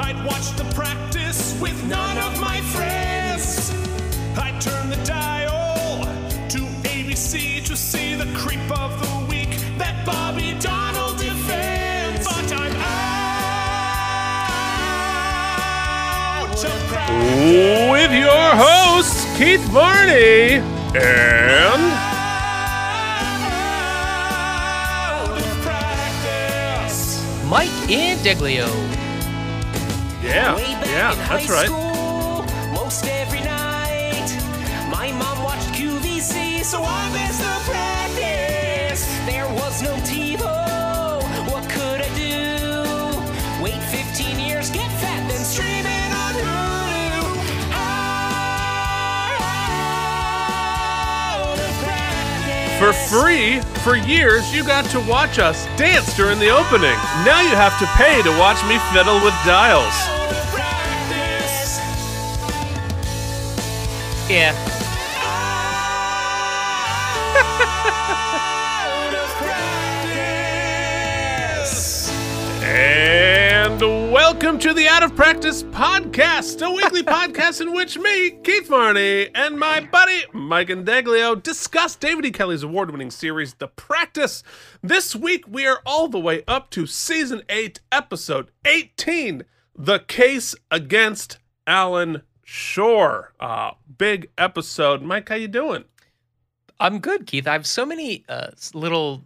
I'd watch the practice with none of my friends. I'd turn the dial to ABC to see the creep of the week that Bobby Donnell defends. But I'm out of practice. With your hosts, Keith Varney and Out of practice. Mike Indeglio. Yeah, Way back yeah, in that's right. School, most every night, my mom watched QVC, so I missed the practice. There was no TiVo. What could I do? Wait 15 years, get fat, then stream it on Hulu. Out of practice. For free, for years, you got to watch us dance during the opening. Now you have to pay to watch me fiddle with dials. Yeah. Out of practice. And welcome to the Out of Practice Podcast, a weekly podcast in which me, Keith Varney, and my buddy Mike Indeglio discuss David E. Kelley's award winning series, The Practice. This week, we are all the way up to season 8, episode 18 The Case Against Alan Shore. Uh, big episode. Mike, how you doing? I'm good, Keith. I have so many uh, little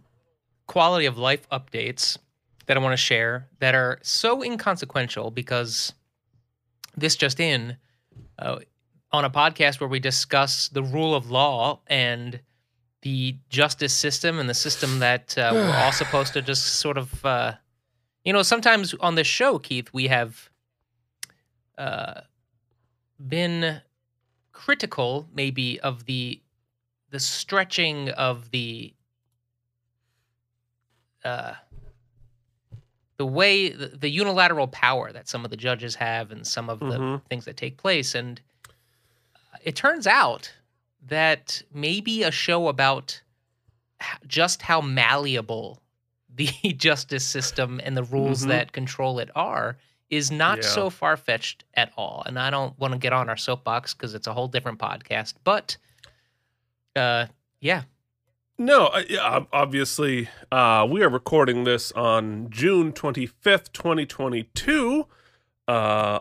quality of life updates that I want to share that are so inconsequential because this just in uh, on a podcast where we discuss the rule of law and the justice system and the system that uh, we're all supposed to just sort of, uh, you know, sometimes on this show, Keith, we have uh, been critical maybe of the the stretching of the uh the way the, the unilateral power that some of the judges have and some of the Mhm. things that take place and uh, it turns out that maybe a show about just how malleable the justice system and the rules Mhm. that control it are is not Yeah. so far fetched at all. And I don't want to get on our soapbox because it's a whole different podcast. But uh, yeah, No, uh, obviously, uh, we are recording this on June 25th, 2022, uh,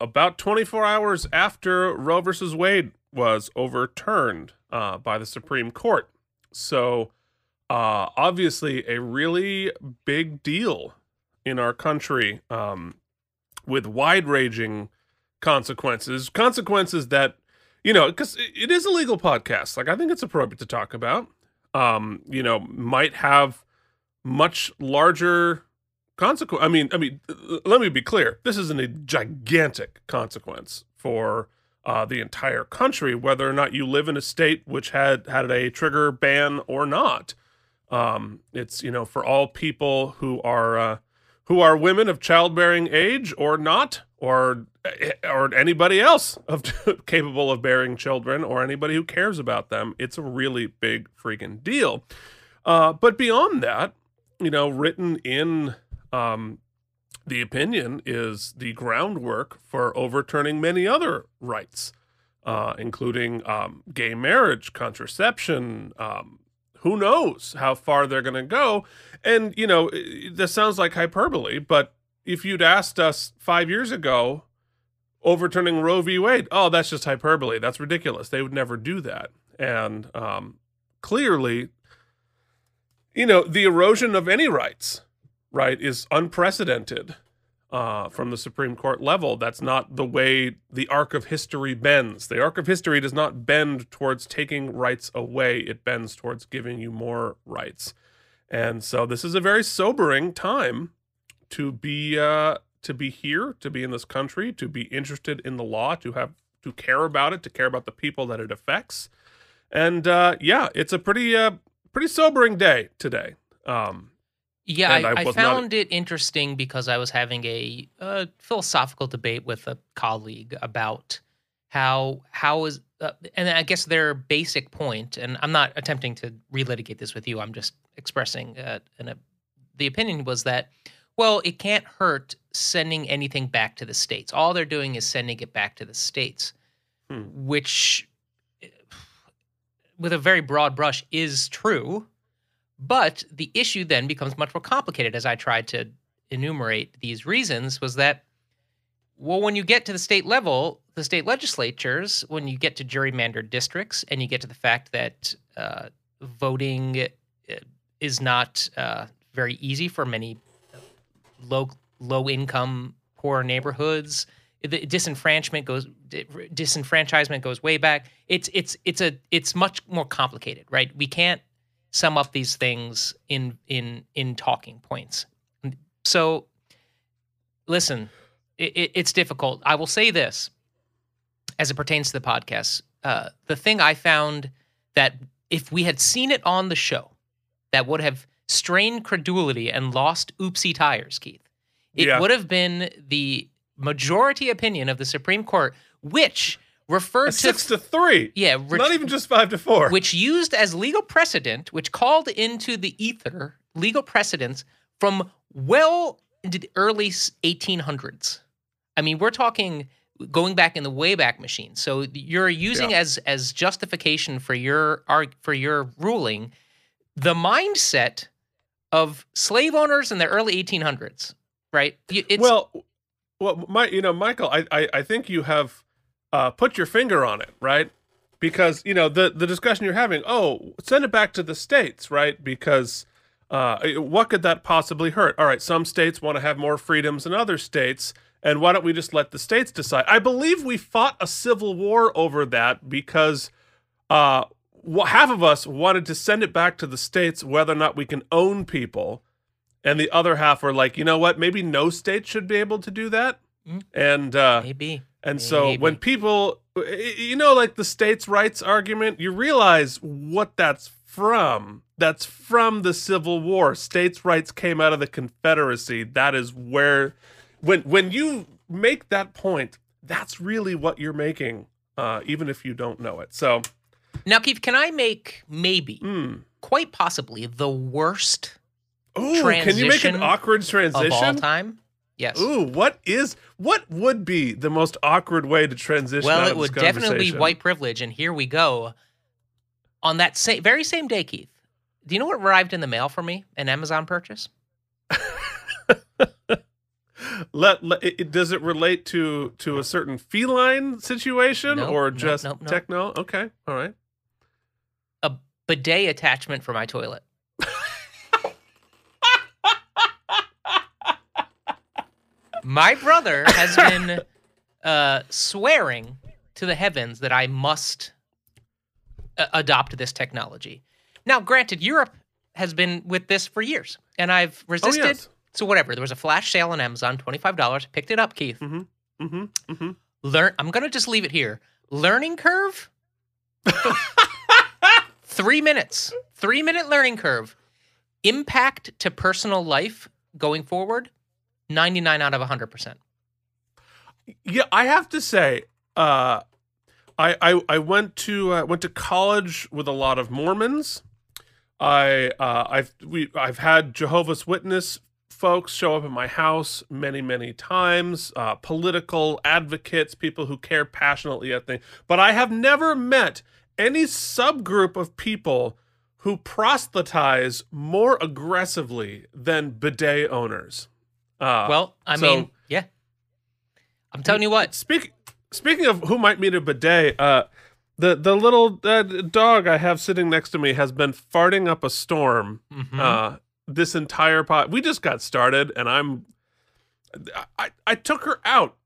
about 24 hours after Roe versus Wade was overturned uh, by the Supreme Court. So, uh, obviously, a really big deal in our country um, with wide ranging consequences, consequences that, you know, because it is a legal podcast. Like, I think it's appropriate to talk about um, you know, might have much larger consequence. I mean, I mean, let me be clear. This isn't a gigantic consequence for uh, the entire country, whether or not you live in a state which had had a trigger ban or not. Um, it's you know for all people who are uh, who are women of childbearing age or not, or or anybody else of capable of bearing children, or anybody who cares about them. It's a really big freaking deal. Uh, but beyond that, you know, written in um, the opinion is the groundwork for overturning many other rights, uh, including um, gay marriage, contraception. Um, who knows how far they're going to go? And, you know, this sounds like hyperbole, but if you'd asked us five years ago, overturning Roe v. Wade, oh, that's just hyperbole. That's ridiculous. They would never do that. And um, clearly, you know, the erosion of any rights, right, is unprecedented uh, from the Supreme Court level. That's not the way the arc of history bends. The arc of history does not bend towards taking rights away, it bends towards giving you more rights. And so this is a very sobering time to be uh, to be here, to be in this country, to be interested in the law, to have to care about it, to care about the people that it affects. And uh, yeah, it's a pretty uh, pretty sobering day today. Um, Yeah, I, I I was not- found it interesting because I was having a, uh philosophical debate with a colleague about how how is uh, and I guess their basic point, and I'm not attempting to relitigate this with you. I'm just expressing uh, an, a, the opinion was that Well, it can't hurt sending anything back to the states. All they're doing is sending it back to the states, Hmm. which, with a very broad brush, is true. But the issue then becomes much more complicated as I tried to enumerate these reasons was that, well, when you get to the state level, the state legislatures, when you get to gerrymandered districts and you get to the fact that uh, voting uh, is not uh, very easy for many low low income poor neighborhoods the disenfranchisement goes disenfranchisement goes way back. It's it's it's a it's much more complicated right? We can't sum up these things in in in talking points so listen it, it, it's difficult i will say this as it pertains to the podcast uh, the thing i found that if we had seen it on the show that would have strained credulity and lost oopsie tires keith it Yeah. would have been the majority opinion of the supreme court which referred to six to three. yeah re- not even just five to four. which used as legal precedent, which called into the ether legal precedents from well into the early 1800s. I mean, we're talking going back in the wayback machine. So you're using Yeah. as as justification for your for your ruling the mindset of slave owners in the early 1800s, right? It's, well, well, my, you know, Michael, I, I, I think you have uh, put your finger on it, right? Because you know the the discussion you're having. Oh, send it back to the states, right? Because uh, what could that possibly hurt? All right, some states want to have more freedoms than other states, and why don't we just let the states decide? I believe we fought a civil war over that because uh, half of us wanted to send it back to the states whether or not we can own people and the other half were like, you know what? Maybe no state should be able to do that. And uh, maybe. and so when people, you know, like the states' rights argument, you realize what that's from. That's from the Civil War. States' rights came out of the Confederacy. That is where, when when you make that point, that's really what you're making, uh, even if you don't know it. So, Now, Keith, can I make maybe, mm. quite possibly, the worst Ooh, can you make an awkward Transition of all time? Yes. Ooh, what is what would be the most awkward way to transition? well, it would definitely be white privilege, and here we go. On that same, very same day, Keith. Do you know what arrived in the mail for me? An Amazon purchase. Let, let it, does it relate to to a certain feline situation Nope, or just nope, nope. techno? Okay, all right. A bidet attachment for my toilet. My brother has been uh, swearing to the heavens that I must uh, adopt this technology. Now, granted, Europe has been with this for years, and I've resisted. Oh yes. So whatever. There was a flash sale on Amazon, twenty five dollars. Picked it up, Keith. Mm-hmm. Mm-hmm. Learn. I'm gonna just leave it here. Learning curve. Three minutes. Three minute learning curve. Impact to personal life going forward. Ninety nine out of hundred percent. Yeah, I have to say, uh, I, I I went to uh, went to college with a lot of Mormons. I uh, I've we I've had Jehovah's Witness folks show up at my house many many times. Uh, political advocates, people who care passionately at things, but I have never met any subgroup of people who proselytize more aggressively than bidet owners. Uh, well, I so- mean, yeah. I'm telling you what. Speak, speaking of who might meet a bidet, uh, the the little uh, dog I have sitting next to me has been farting up a storm. Mhm. Uh, this entire pot. We just got started, and I'm. I I took her out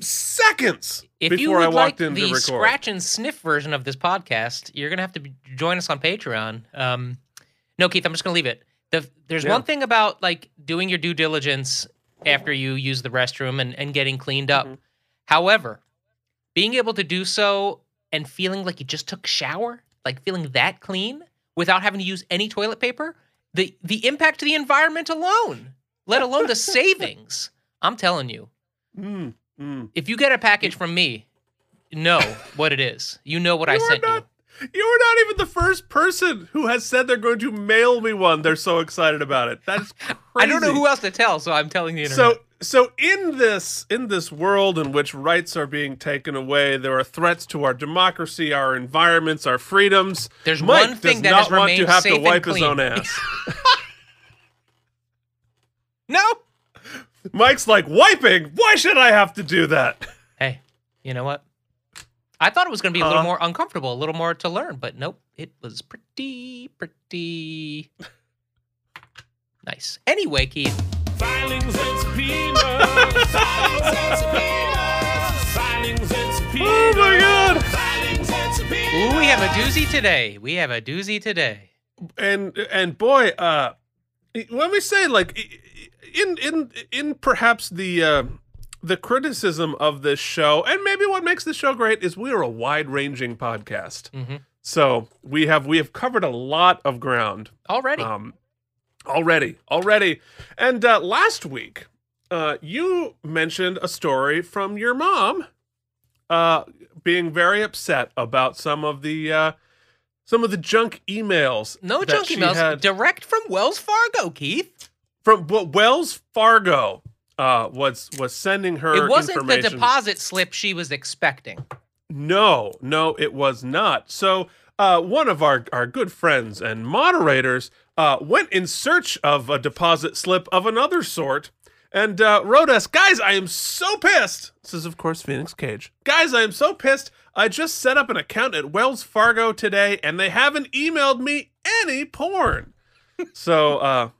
seconds if before I walked like in the to record. scratch and sniff version of this podcast, you're gonna have to be, join us on Patreon. Um, no, Keith, I'm just gonna leave it. The, there's Yeah. one thing about like doing your due diligence after you use the restroom and, and getting cleaned up. Mhm. However, being able to do so and feeling like you just took a shower, like feeling that clean without having to use any toilet paper, the the impact to the environment alone, let alone the savings. I'm telling you, Mm, mm. if you get a package from me, know what it is. You know what I You are sent not- You were not even the first person who has said they're going to mail me one. They're so excited about it. That's. I don't know who else to tell, so I'm telling the internet. So so in this in this world in which rights are being taken away, there are threats to our democracy, our environments, our freedoms. There's Mike one thing does that not has want to remained have safe to wipe his own ass. no. Mike's like wiping. Why should I have to do that? Hey, you know what? I thought it was going to be a little Huh? more uncomfortable, a little more to learn, but nope, it was pretty, pretty nice. Anyway, Keith, Filings and subpoenas. Filings and subpoenas. Filings and subpoenas. Oh my god! Filings and subpoenas. ooh, we have a doozy today. We have a doozy today. and and boy, uh, let me say, like, in in in perhaps the uh, the criticism of this show, and maybe what makes this show great is we are a wide ranging podcast. Mhm. So we have we have covered a lot of ground Already. um, already, already. And uh, last week, uh, you mentioned a story from your mom, uh, being very upset about some of the uh, some of the junk emails. no that junk she emails. had Direct from Wells Fargo, Keith. from well, Wells Fargo. Uh, was was sending her It wasn't the deposit slip she was expecting. No, no, it was not. So, uh, one of our, our good friends and moderators uh, went in search of a deposit slip of another sort and uh, wrote us, Guys, I am so pissed. This is, of course, Phoenix Cage. Guys, I am so pissed. I just set up an account at Wells Fargo today and they haven't emailed me any porn. so, uh,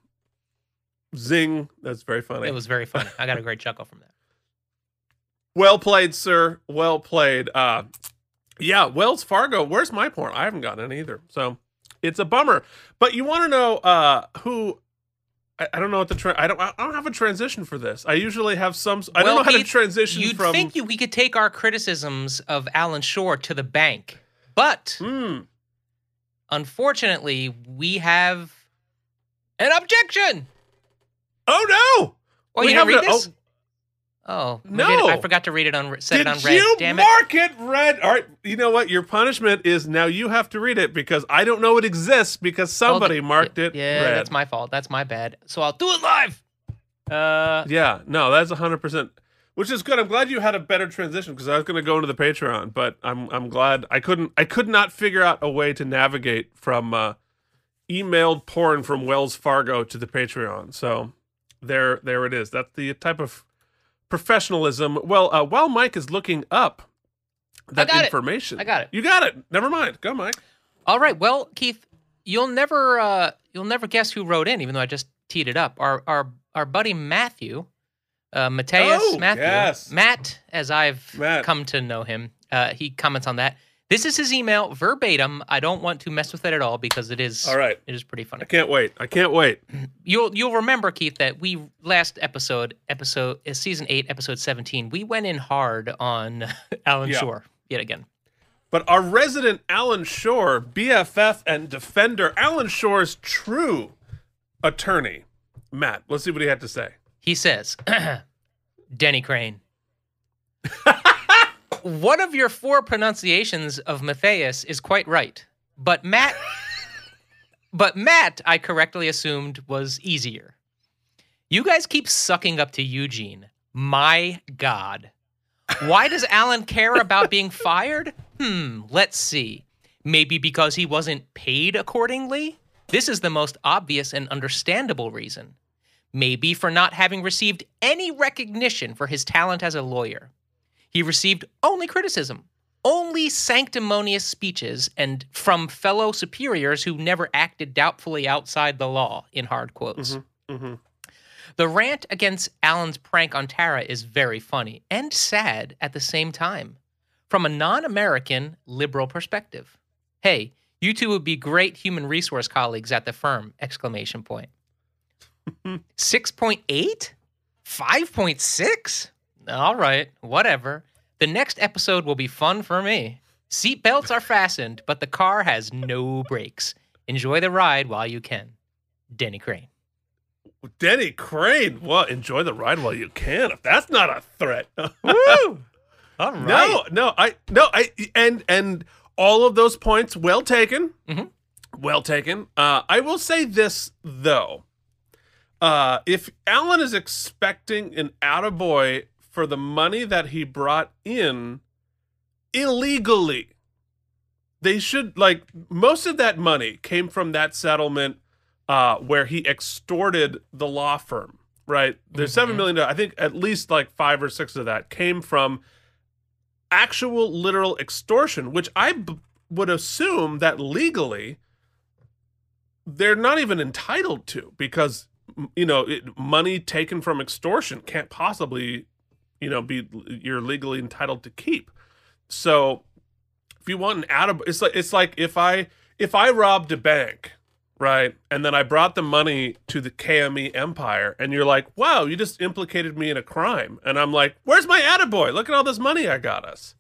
zing. That's very funny. It was very funny. I got a great chuckle from that. Well played, sir. Well played. Uh yeah, Wells Fargo, where's my porn? I haven't gotten any either. So it's a bummer. But you want to know uh who I, I don't know what the tra- I don't I don't have a transition for this. I usually have some I don't know how to transition You'd from think you, we could take our criticisms of Alan Shore to the bank, but Hmm. unfortunately, we have an objection. Oh no. Oh, We you don't read to- this? Oh, I- No. I forgot to read it on set Did it on red. you Damn it! mark it red? All right, you know what? Your punishment is now you have to read it because I don't know it exists because Oh, somebody th- marked it Yeah, red. that's my fault. That's my bad. So I'll do it live. Uh, Yeah, no, that's hundred percent, which is good. I'm glad you had a better transition because I was going to go into the Patreon, but I'm I'm glad I couldn't. I could not figure out a way to navigate from uh, emailed porn from Wells Fargo to the Patreon. So there, there it is. That's the type of professionalism. Well, uh, while Mike is looking up that it. information, I got it. You got it. Never mind. Go, Mike. all right. Well, Keith, you'll never uh, you'll never guess who wrote in, even though I just teed it up. Our our our buddy Matthew, uh, Mateus Oh, Matthew, yes. Matt, as I've Matt. come to know him. Uh, he comments on that. This is his email verbatim. I don't want to mess with it at all because it is All right. it is pretty funny. I can't wait. I can't wait. You'll you'll remember Keith that we last episode episode uh, season eight episode seventeen we went in hard on Alan Yeah. Shore yet again. But our resident Alan Shore, BFF and defender, Alan Shore's true attorney, Matt. Let's see what he had to say. He says, Denny Crane. One of your four pronunciations of Matthias is quite right, but Matt, but Matt, I correctly assumed was easier. You guys keep sucking up to Eugene. My God. Why does Alan care about being fired? Hmm, let's see. Maybe because he wasn't paid accordingly? This is the most obvious and understandable reason. Maybe for not having received any recognition for his talent as a lawyer. He received only criticism, only sanctimonious speeches, and from fellow superiors who never acted doubtfully outside the law, in hard quotes. Mhm. The rant against Alan's prank on Tara is very funny and sad at the same time, from a non American liberal perspective. Hey, you two would be great human resource colleagues at the firm! Exclamation point. 6.8? 5.6? All right, whatever. The next episode will be fun for me. Seatbelts are fastened, but the car has no brakes. Enjoy the ride while you can. Denny Crane. Denny Crane. Well, enjoy the ride while you can. If that's not a threat. Woo! All right. No, no, I no, I and and all of those points well taken. Mhm. Well taken. Uh, I will say this though. Uh, if Alan is expecting an attaboy for the money that he brought in illegally, they should like most of that money came from that settlement uh, where he extorted the law firm. Right, there's seven Mhm. million. dollars. I think at least like five or six of that came from actual literal extortion, which I b- would assume that legally they're not even entitled to because you know it, money taken from extortion can't possibly you know be you're legally entitled to keep. So if you want an out it's like it's like if I if I robbed a bank, right, and then I brought the money to the KME Empire, and you're like, wow, you just implicated me in a crime, and I'm like, where's my attaboy? Look at all this money I got us.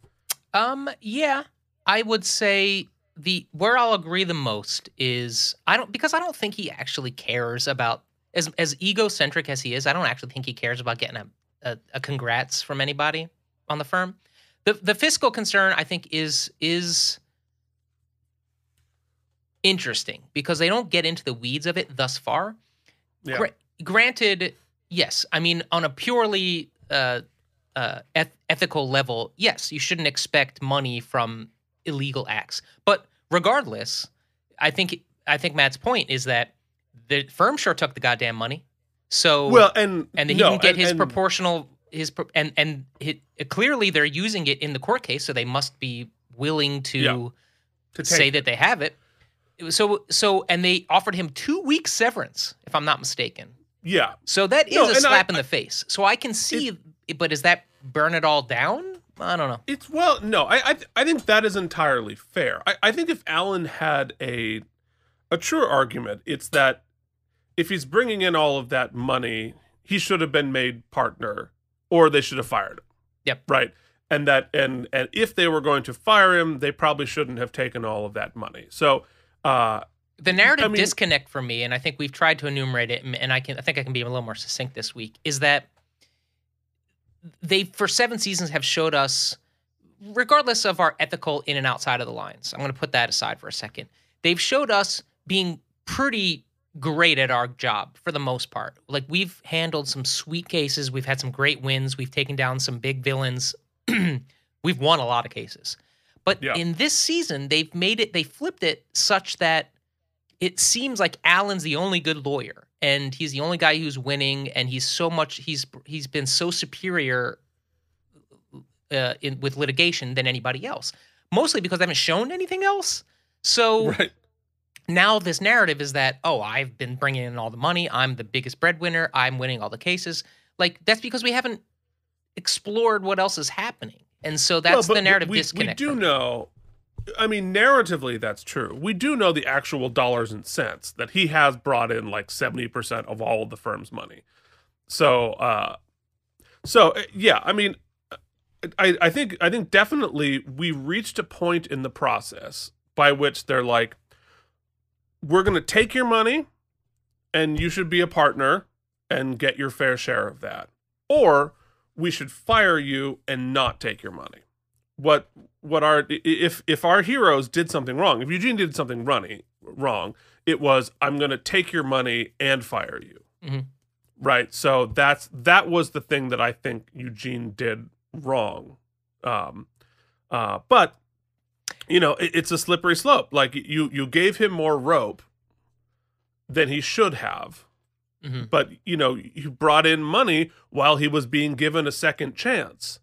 Um, yeah, I would say the where I'll agree the most is I don't because I don't think he actually cares about as as egocentric as he is. I don't actually think he cares about getting a a, a congrats from anybody on the firm. The the fiscal concern I think is is interesting because they don't get into the weeds of it thus far. Yeah. Gra- granted, yes. I mean, on a purely uh, uh, eth- ethical level, yes, you shouldn't expect money from illegal acts. But regardless, I think I think Matt's point is that the firm sure took the goddamn money. So Well, and and he no, didn't get and- his and- proportional his and and it, clearly they're using it in the court case, so they must be willing to Yeah. to say that they have it. It So so and they offered him two weeks severance, if I'm not mistaken. yeah. So that is No, a and I- slap in the face. So I can see, but does that burn it all down? I don't know. It's well, no, I I, I think that is entirely fair. I, I think if Alan had a a true argument, it's that if he's bringing in all of that money, he should have been made partner, or they should have fired him. Yep. Right. And that and and if they were going to fire him, they probably shouldn't have taken all of that money. So, uh, The narrative I mean- disconnect for me, and I think we've tried to enumerate it, and- and I can I think I can be a little more succinct this week, is that they for seven seasons have showed us, regardless of our ethical in and outside of the lines, I'm going to put that aside for a second. They've showed us being pretty great at our job for the most part. Like we've handled some sweet cases, we've had some great wins, we've taken down some big villains, we've won a lot of cases. But Yeah. in this season, they've made it, they flipped it such that it seems like Alan's the only good lawyer and he's the only guy who's winning and he's so much he's he's been so superior uh, in with litigation than anybody else mostly because they haven't shown anything else so right. Now this narrative is that oh i've been bringing in all the money i'm the biggest breadwinner i'm winning all the cases like that's because we haven't explored what else is happening and so that's the narrative we, disconnect We do know. I mean, narratively, that's true. We do know the actual dollars and cents that he has brought in like seventy percent of all of the firm's money. So, uh, so uh, yeah, I mean, I I think I think definitely we reached a point in the process by which they're like, we're going to take your money, and you should be a partner and get your fair share of that, or we should fire you and not take your money. What what our if if our heroes did something wrong, if Eugene did something runny, wrong, it was I'm going to take your money and fire you. Mhm. Right? So that's that was the thing that I think Eugene did wrong. Um uh but you know, it, it's a slippery slope. Like you you gave him more rope than he should have Mhm. but you know you brought in money while he was being given a second chance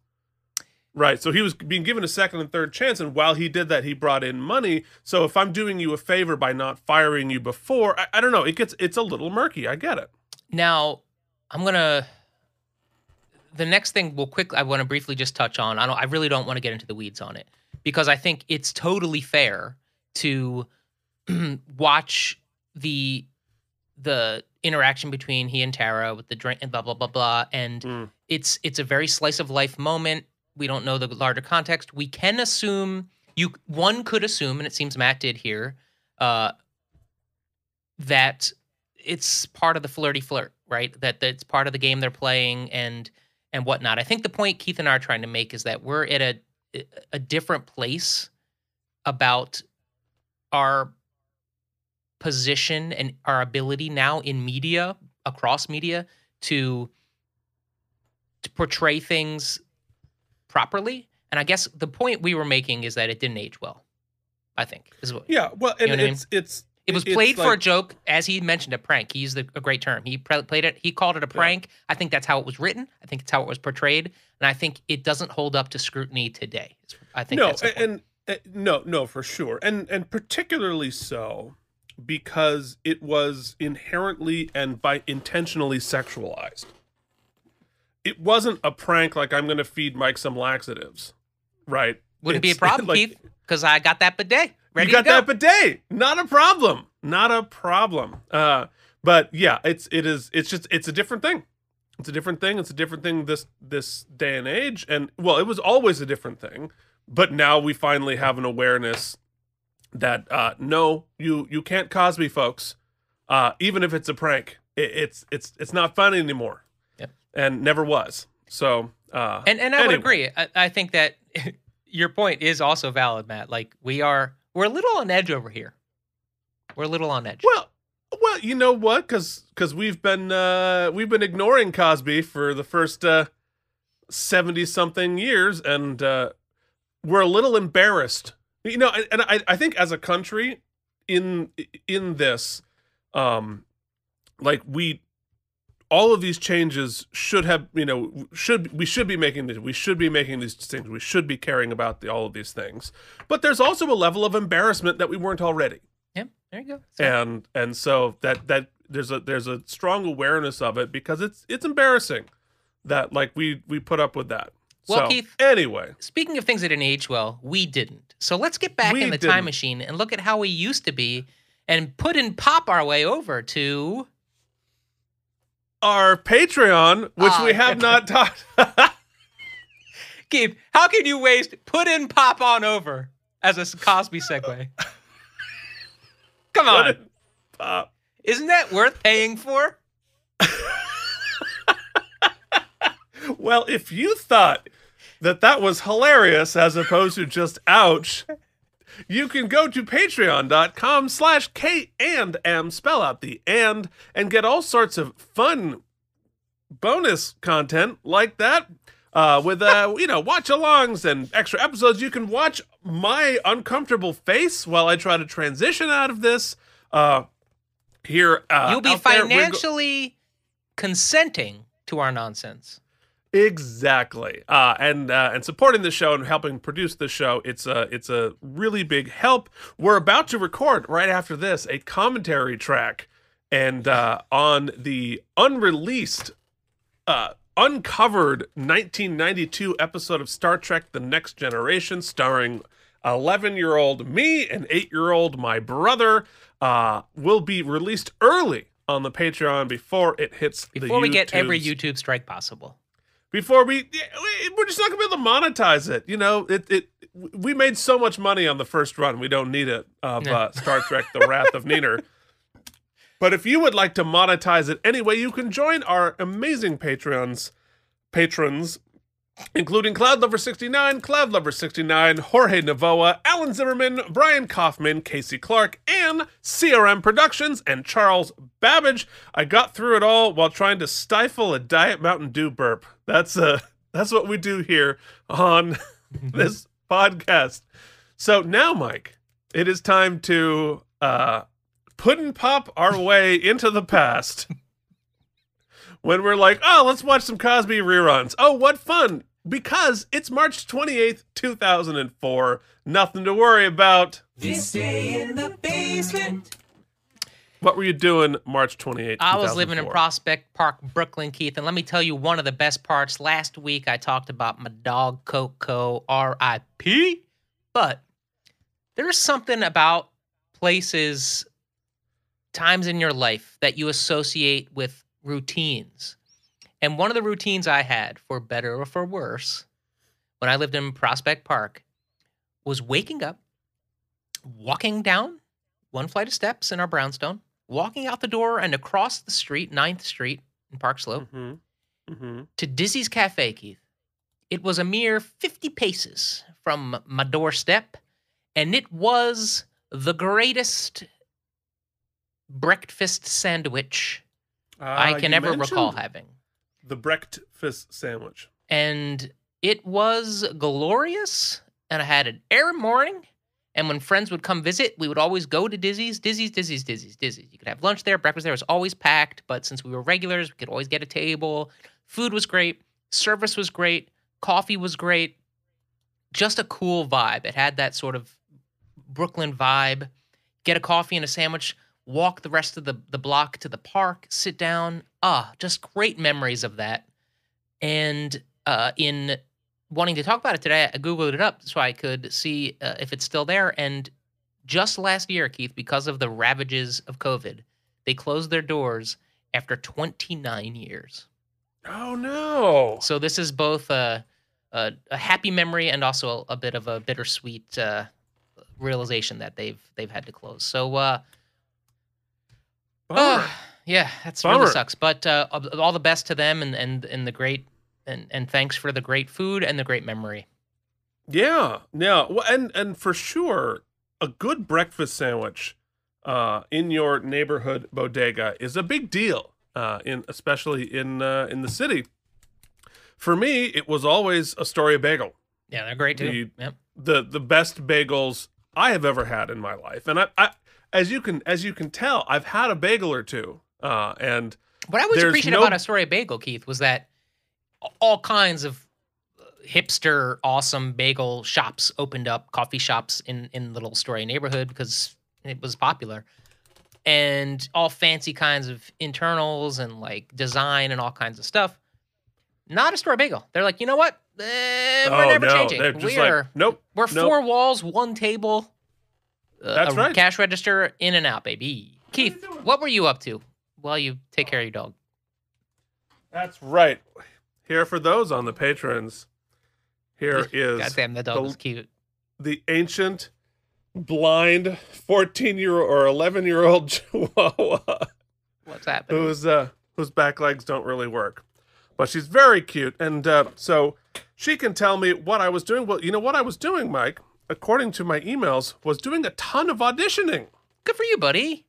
right so he was being given a second and third chance and while he did that he brought in money so if i'm doing you a favor by not firing you before i, I don't know it gets it's a little murky i get it Now, I'm gonna. The next thing we'll quick. I want to briefly just touch on. I don't. I really don't want to get into the weeds on it because I think it's totally fair to watch the the interaction between he and Tara with the drink and blah blah blah blah. And Mm. it's it's a very slice of life moment. We don't know the larger context. We can assume you. One could assume, and it seems Matt did here, uh, that it's part of the flirty flirt, right? That that's part of the game they're playing and and whatnot. I think the point Keith and I are trying to make is that we're at a a different place about our position and our ability now in media across media to to portray things properly. And I guess the point we were making is that it didn't age well. I think is what Yeah, well, and know what I mean? it's it's it was it's played for a joke, as he mentioned, a prank. He used a, a great term. He pre- played it. He called it a prank. I think that's how it was written. I think it's how it was portrayed, and I think it doesn't hold up to scrutiny today. I think no, the and, and no, no, for sure, and and particularly so because it was inherently and by intentionally sexualized. It wasn't a prank like I'm going to feed Mike some laxatives, right? wouldn't be a problem, like- Keith, because I got that bidet ready you got go. that bidet. Not a problem. Not a problem. Uh, but yeah, it's it is it's just it's a different thing. It's a different thing. It's a different thing this this day and age. And well, it was always a different thing, but now we finally have an awareness that uh, no, you you can't Cosby, folks. Uh, even if it's a prank, it, it's it's it's not fun anymore. Yep. And never was. So uh, And and I would agree. I, I think that your point is also valid, Matt. Like we are, we're a little on edge over here. We're a little on edge. Well, well, you know what? Because because we've been uh, we've been ignoring Cosby for the first seventy something years, and uh, we're a little embarrassed. You know, and I I think as a country in in this, um, like we. All of these changes should have, you know, should we should be making these. We should be making these things. We should be caring about the, all of these things. But there's also a level of embarrassment that we weren't already yeah, there you go. So- and and so that that there's a there's a strong awareness of it because it's it's embarrassing that like we we put up with that. Well, so, Keith- anyway, Speaking of things that didn't age well, we didn't. So let's get back We in the didn't. time machine and look at how we used to be and put and pop our way over to our Patreon, which Ah, we have not talked. Keith. How can you waste put in pop on over as a Cosby segue? Come on. Pop. Isn't that worth paying for? Well, if you thought that that was hilarious as opposed to just ouch, you can go to patreon.com slash K and M, spell out the and, and get all sorts of fun bonus content like that. Uh, with uh, you know, watch alongs and extra episodes. You can watch my uncomfortable face while I try to transition out of this. Uh, here, uh, You'll be out go- financially consenting to our nonsense. Exactly, uh, and uh, and supporting the show and helping produce the show. It's a it's a really big help. We're about to record right after this a commentary track, and uh, on the unreleased, uh, uncovered 1992 episode of Star Trek: The Next Generation, starring 11 year old me and 8 year old my brother, uh, will be released early on the Patreon before it hits the Before we get every YouTube strike possible. Before we we- we're just not gonna be able to monetize it you know it it we made so much money on the first run we don't need it of Yeah. uh, star trek the wrath of niner but if you would like to monetize it anyway you can join our amazing patrons patrons including Cloud Lover 69, Cloud Lover 69, Jorge Navoa, Alan Zimmerman, Brian Kaufman, Casey Clark, and CRM Productions and Charles Babbage. I got through it all while trying to stifle a Diet Mountain Dew burp. That's uh that's what we do here on this podcast. So now, Mike, it is time to uh put and pop our way into the past when we're like, oh, let's watch some Cosby reruns. Oh, what fun! Because it's March 28th, 2004. Nothing to worry about. This day in the basement. What were you doing March 28th? I was living in Prospect Park, Brooklyn, Keith, and let me tell you one of the best parts. Last week I talked about my dog Coco, R.I.P. But there's something about places, times in your life that you associate with routines. And one of the routines I had, for better or for worse, when I lived in Prospect Park, was waking up, walking down one flight of steps in our brownstone, walking out the door and across the street, 9th Street in Park Slope, Mhm. Mhm. to Dizzy's Cafe, Keith. It was a mere 50 paces from my doorstep, and it was the greatest breakfast sandwich I Uh, can you ever recall having. The breakfast sandwich. and it was glorious. And I had an air morning. And when friends would come visit, we would always go to Dizzy's, Dizzy's, Dizzy's, Dizzy's, Dizzy's. You could have lunch there, breakfast there. Was always packed. But since we were regulars, we could always get a table. Food was great. Service was great. Coffee was great. Just a cool vibe. It had that sort of Brooklyn vibe. Get a coffee and a sandwich, walk the rest of the, the block to the park, sit down. Ah, just great memories of that. And uh, in wanting to talk about it today, I Googled it up so I could see uh, if it's still there. And just last year, Keith, because of the ravages of COVID, they closed their doors after 29 years. Oh no. So this is both a, a, a happy memory and also a, bit of a bittersweet uh, realization that they've they've had to close. So uh, Bummer. Ah, yeah, that's Bummer. really sucks. But uh, all the best to them and and and the great and and thanks for the great food and the great memory. Yeah, yeah, well, and and for sure, a good breakfast sandwich uh, in your neighborhood bodega is a big deal. Uh, in especially in uh, in the city. For me, it was always a Astoria Bagel, Yeah, they're great too. The- Yep. the the best bagels I have ever had in my life, and I, I as you can as you can tell, I've had a bagel or two, uh, and What I was appreciate no- about Astoria Bagel, Keith, was that all kinds of uh, hipster, awesome bagel shops opened up, coffee shops in in Little Astoria neighborhood because it was popular, and all fancy kinds of internals and like design and all kinds of stuff. Not a Astoria Bagel. They're like, you know what? Eh, we're oh never no, changing. we're like nope, we're nope. four walls, one table, That's a right. cash register, in and out, baby. Keith, what were you up to while you take care of your dog? That's right. Here for those on the patrons. Here is Goddamn, that dog the- was cute. the ancient, blind, fourteen year or eleven year old Chihuahua What's happening? whose uh, whose back legs don't really work, but she's very cute, and uh, so she can tell me what I was doing. Well, you know what I was doing, Mike, according to my emails, was doing a ton of auditioning. Good for you, buddy.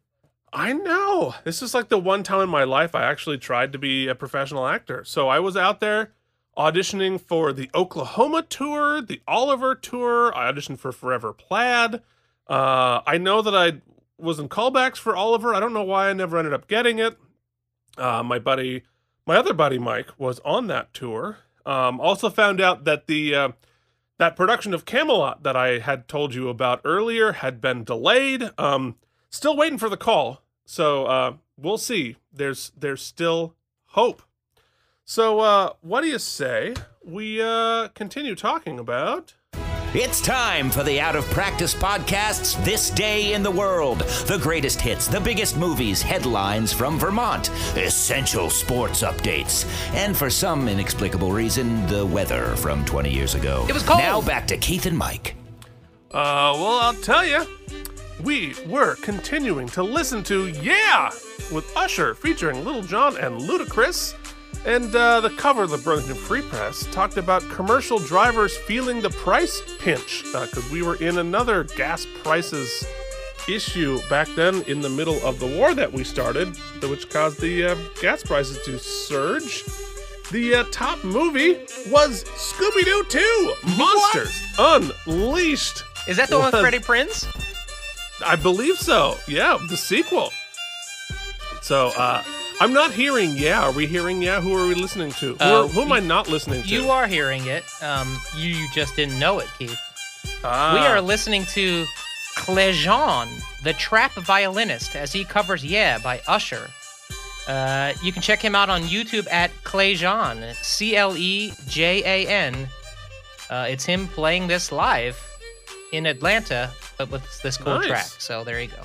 I know. This is like the one time in my life I actually tried to be a professional actor. So I was out there auditioning for the Oklahoma tour, the Oliver tour. I auditioned for Forever Plaid. Uh, I know that I was in callbacks for Oliver. I don't know why I never ended up getting it. Uh, my buddy, my other buddy Mike, was on that tour. Um, also found out that the uh, that production of Camelot that I had told you about earlier had been delayed. Um, still waiting for the call. So uh, we'll see. There's there's still hope. So uh, what do you say we uh, continue talking about? It's time for the Out of Practice Podcast's This Day in the World. The greatest hits, the biggest movies, headlines from Vermont, essential sports updates, and for some inexplicable reason, the weather from 20 years ago. It was cold. Now back to Keith and Mike. Uh, well, I'll tell you, we were continuing to listen to Yeah with Usher featuring Lil Jon and Ludacris. And uh, the cover of the Burlington Free Press talked about commercial drivers feeling the price pinch because we were in another gas prices issue back then in the middle of the war that we started, which caused the uh, gas prices to surge. The uh, top movie was Scooby Doo 2 Monsters Unleashed. Is that the one with Was- Freddie Prinze? I believe so. Yeah, the sequel. So, uh, I'm not hearing yeah. Are we hearing yeah? Who are we listening to? Who, Uh, are, who am I not listening to? You are hearing it. Um, you just didn't know it, Keith. Ah, We are listening to Clejan, the trap violinist, as he covers Yeah by Usher. Uh, you can check him out on YouTube at Clejan, C L E J A N. Uh, it's him playing this live in Atlanta, but with this cool Nice. track. So there you go.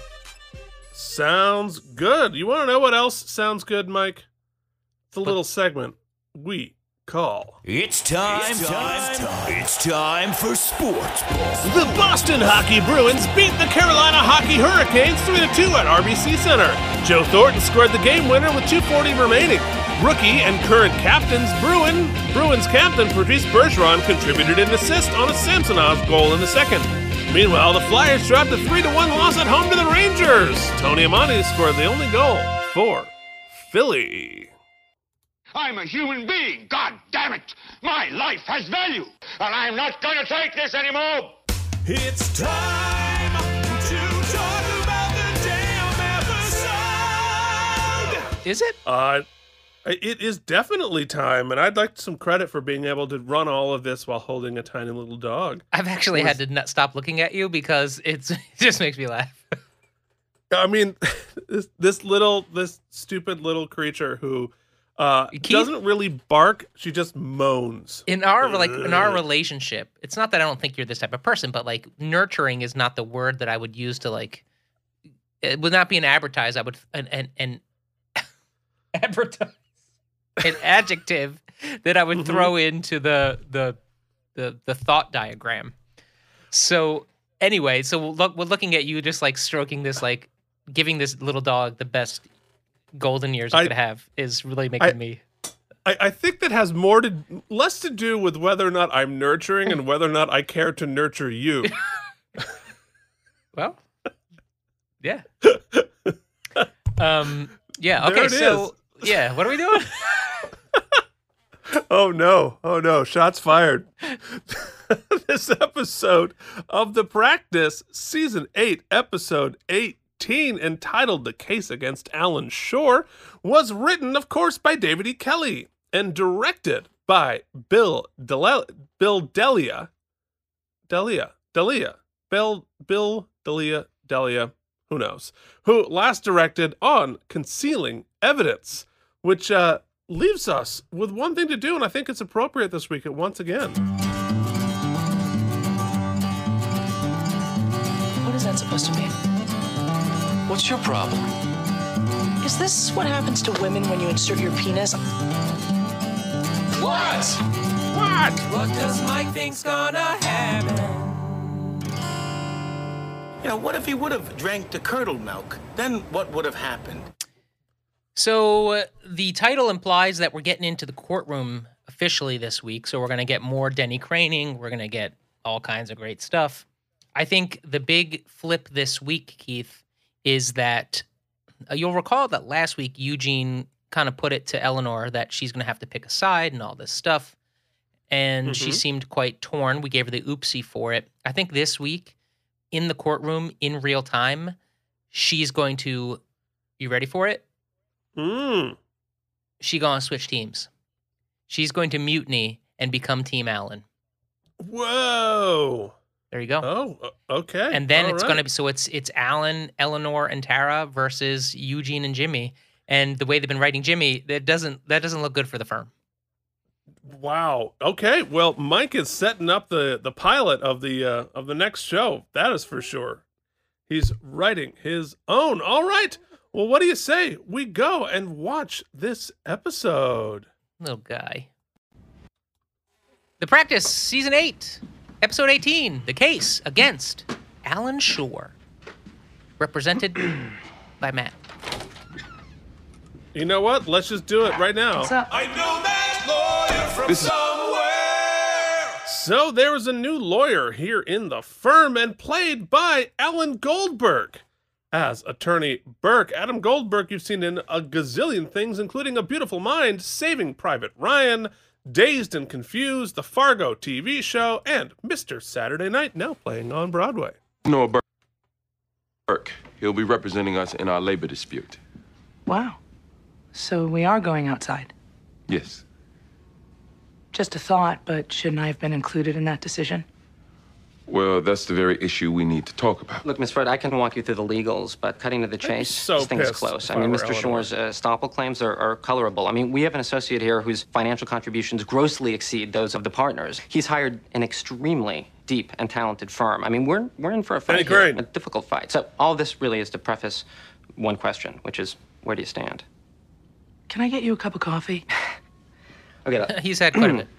Sounds good. You want to know what else sounds good, Mike? It's a little segment we call. It's time, it's time, it's time for Sports Ball. The Boston Hockey Bruins beat the Carolina Hockey Hurricanes 3 2 at RBC Center. Joe Thornton scored the game winner with 240 remaining. Rookie and current captains Bruin, Bruins captain Patrice Bergeron contributed an assist on a Samsonov goal in the second. Meanwhile, the Flyers dropped a 3 1 loss at home to the Rangers. Tony Amonte scored the only goal for Philly. I'm a human being. God damn it. My life has value. And I'm not going to take this anymore. It's time to talk about the damn episode. Is it? Uh, it is definitely time, and I'd like some credit for being able to run all of this while holding a tiny little dog. I've actually had to not stop looking at you because it's it just makes me laugh. I mean, this this little this stupid little creature who uh Keith- doesn't really bark, she just moans. In our like in our relationship, it's not that I don't think you're this type of person, but like nurturing is not the word that I would use to like. It would not be an advertise. I would an an, an advertise an adjective that I would Mhm. throw into the the the the thought diagram. So anyway, so we'll look, we're looking at you just like stroking this like giving this little dog the best golden years I- could have is really making I- me I, I think that has more to less to do with whether or not I'm nurturing and whether or not I care to nurture you. Well, yeah. um, yeah. Okay. So, yeah. What are we doing? Oh no! Oh no! Shots fired. this episode of the practice, season eight, episode eighteen, entitled "The Case Against Alan Shore," was written, of course, by David E. Kelley and directed by Bill Del- Bill D'Elia. D'Elia. D'Elia. Bill Bill D'Elia D'Elia. Who knows? Who last directed on Concealing Evidence, which uh, leaves us with one thing to do, and I think it's appropriate this week at once again. What is that supposed to mean? What's your problem? Is this what happens to women when you insert your penis? What? What What does Mike think's gonna happen? You know, what if he would have drank the curdled milk? Then what would have happened? So uh, the title implies that we're getting into the courtroom officially this week. So we're going to get more Denny Craning. We're going to get all kinds of great stuff. I think the big flip this week, Keith, is that uh, you'll recall that last week Eugene kind of put it to Eleanor that she's going to have to pick a side and all this stuff. And she Mhm. seemed quite torn. We gave her the oopsie for it. I think this week in the courtroom in real time, she's going to, you ready for it? Mm. she gonna switch teams. She's going to mutiny and become Team Alan. Whoa. There you go. Oh, okay. and then All it's right. gonna be so it's it's Alan, Eleanor, and Tara versus Eugene and Jimmy. And the way they've been writing Jimmy, that doesn't that doesn't look good for the firm. Wow. Okay. Well, Mike is setting up the the pilot of the uh, of the next show. That is for sure. He's writing his own. All right. Well, what do you say we go and watch this episode? Little guy. The practice, season eight, episode eighteen. The case against Alan Shore, represented by Matt. You know what? Let's just do it right now. What's up? I know that lawyer from This is- somewhere. So there was a new lawyer here in the firm and played by Alan Goldberg. As attorney Burke, Adam Goldberg, you've seen in a gazillion things, including A Beautiful Mind, Saving Private Ryan, Dazed and Confused, the Fargo TV show, and Mr. Saturday Night, now playing on Broadway. Noah Burke. Burke. He'll be representing us in our labor dispute. Wow. So we are going outside. Yes. Just a thought, but shouldn't I have been included in that decision? Well, that's the very issue we need to talk about. Look, Miss Frutt, I can walk you through the legals, but cutting to the chase, so this thing is close. I mean, Mr. Eleanor. Shore's uh, estoppel claims are, are colorable. I mean, we have an associate here whose financial contributions grossly exceed those of the partners. He's hired an extremely deep and talented firm. I mean, we're, we're in for a fight Penny here, Crane. a difficult fight. So all this really is to preface one question, which is, where do you stand? Can I get you a cup of coffee? Okay, look, He's had quite a bit.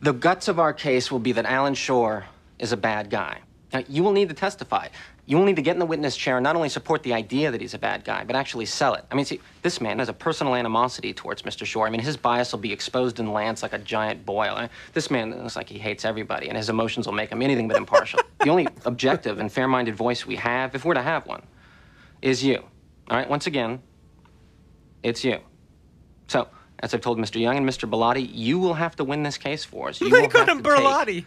The guts of our case will be that Alan Shore is a bad guy. Now, you will need to testify. You will need to get in the witness chair and not only support the idea that he's a bad guy, but actually sell it. I mean, see, this man has a personal animosity towards Mr. Shore. I mean, his bias will be exposed in lance like a giant boil. I- This man looks like he hates everybody, and his emotions will make him anything but impartial. the only objective and fair minded voice we have, if we're to have one, is you. All right, once again, it's you. So, as I've told Mr. Young and Mr. Berluti, you will have to win this case for us. You They will got have him to take Berluti.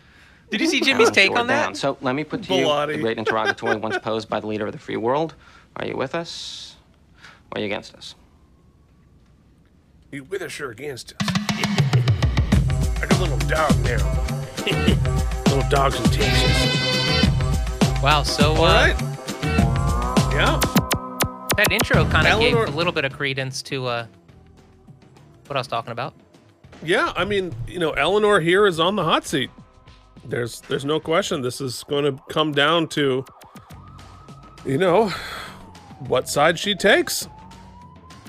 Did you see Jimmy's take on that? down. So let me put to you Berluti. the great interrogatory once posed by the leader of the free world. Are you with us? Or are you against us? You with us or against us? I got a little dog now. little dogs in Texas. Wow. So All uh, right. Yeah. that intro kind of gave a little bit of credence to uh, what I was talking about. Yeah, I mean, you know, Eleanor here is on the hot seat. There's there's no question this is going to come down to you know, what side she takes,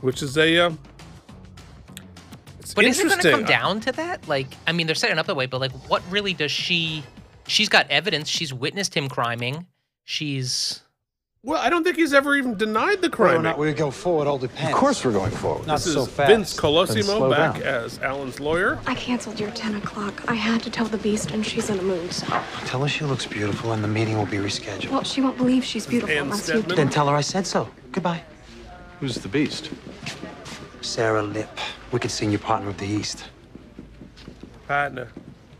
which is a uh, it's But is it going to come down to that? Like, I mean, they're setting up that way, but like, what really does she? She's got evidence. She's witnessed him criming. She's Well, I don't think he's ever even denied the crime. Whether or not we go forward all depends. Of course we're going forward. Not this is so fast. Vince Colosimo back down. as Alan's lawyer. I canceled your 10 o'clock. I had to tell the beast, and she's in a mood, so. Tell her she looks beautiful and the meeting will be rescheduled. Well, she won't believe she's beautiful And unless you Stedman. do. Then tell her I said so. Goodbye. Who's the beast? Sarah Lip, wicked senior partner of the East. Partner.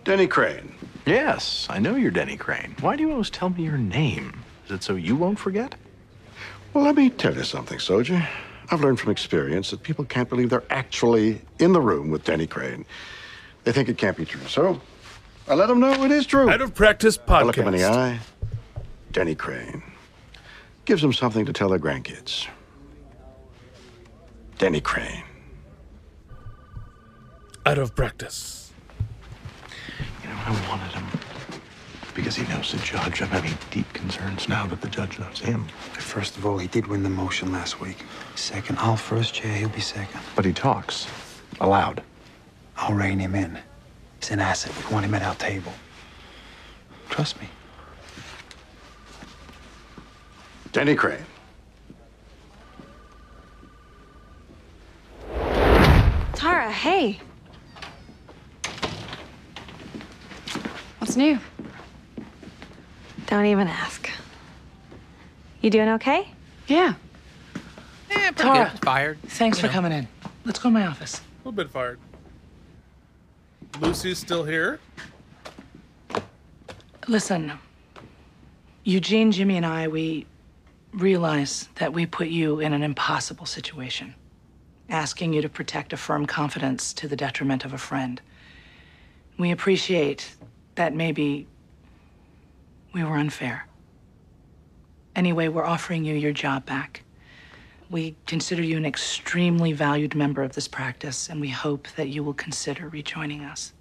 Denny Crane. Yes, I know you're Denny Crane. Why do you always tell me your name? Is it so you won't forget? Well, let me tell you something, soldier. I've learned from experience that people can't believe they're actually in the room with Denny Crane. They think it can't be true. So I let them know it is true. Out of practice I look him in the eye. Denny Crane gives them something to tell their grandkids. Denny Crane. Out of practice. You know, I wanted him because he knows the judge. I'm having deep concerns now that the judge knows him. First of all, he did win the motion last week. Second, I'll first chair, he'll be second. But he talks aloud. I'll rein him in. He's an asset. We want him at our table. Trust me. Denny Crane. Tara, hey. What's new? Don't even ask. You doing okay? Yeah. eh, pretty Tara. good. Fired. Thanks you for know. coming in. Let's go to my office. A little bit fired. Lucy's still here. Listen, Eugene, Jimmy, and I, we realize that we put you in an impossible situation, asking you to protect a firm confidence to the detriment of a friend. We appreciate that maybe we were unfair. Anyway, we're offering you your job back. We consider you an extremely valued member of this practice, and we hope that you will consider rejoining us.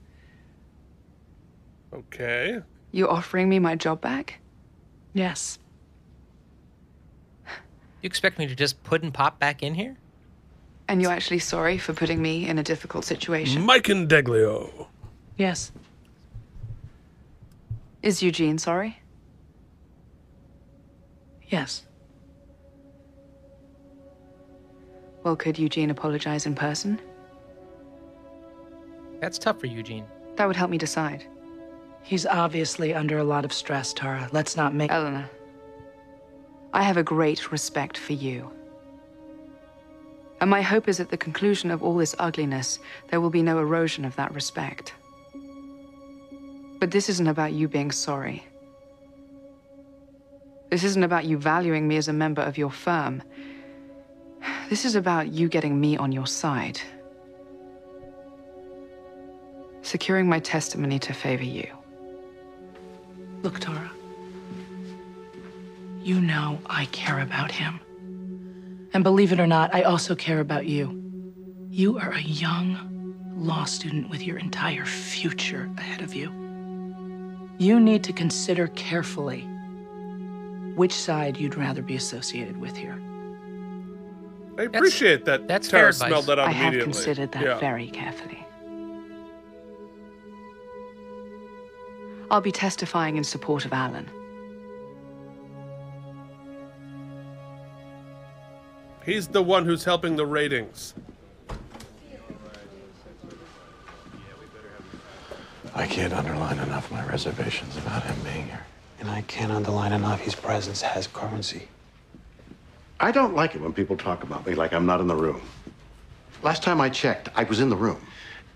Okay. You offering me my job back? Yes. You expect me to just put and pop back in here? And you're actually sorry for putting me in a difficult situation? Mike and Deglio. Yes. Is Eugene sorry? Yes. Well, could Eugene apologize in person? That's tough for Eugene. That would help me decide. He's obviously under a lot of stress, Tara. Let's not make. Eleanor, I have a great respect for you. And my hope is at the conclusion of all this ugliness, there will be no erosion of that respect. But this isn't about you being sorry. This isn't about you valuing me as a member of your firm. This is about you getting me on your side. Securing my testimony to favor you. Look, Tara. You know I care about him. And believe it or not, I also care about you. You are a young law student with your entire future ahead of you. You need to consider carefully which side you'd rather be associated with here. I appreciate that's, that. That's Tara fair smelled that out I immediately. I have considered that yeah. very carefully. I'll be testifying in support of Alan. He's the one who's helping the ratings. I can't underline enough my reservations about him being here. And I can't underline enough his presence has currency. I don't like it when people talk about me like I'm not in the room. Last time I checked, I was in the room.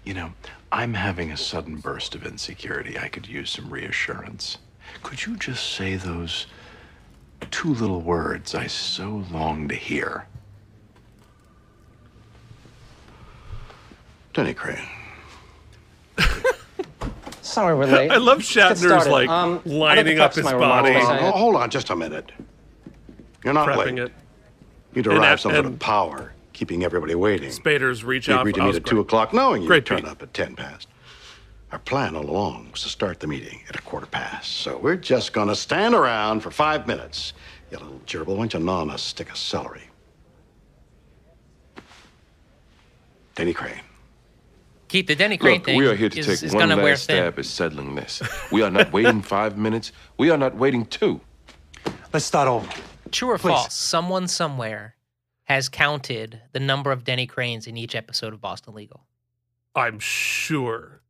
You know, I'm having a sudden burst of insecurity. I could use some reassurance. Could you just say those two little words I so long to hear? Denny Crane. Sorry we're late. I love Let's Shatner's like Um, I'd lining up his body. by Hold on, hold on just a minute. You're not Prepping late. it. You derive at- some sort of power, keeping everybody waiting. Spaders reach We out. agreed to I meet at great. 2 o'clock, knowing you'd turn up at 10 past. Our plan all along was to start the meeting at a quarter past. So we're just going to stand around for five minutes. You little gerbil, why don't you gnaw on a stick of celery? Denny Crane. Keith, the Denny Crane Look, thing we are here to is, take is one gonna wear last thin. stab at settling this. We are not waiting five minutes. We are not waiting two. Let's start over. True or Please. false? Someone somewhere has counted the number of Denny Cranes in each episode of Boston Legal. I'm sure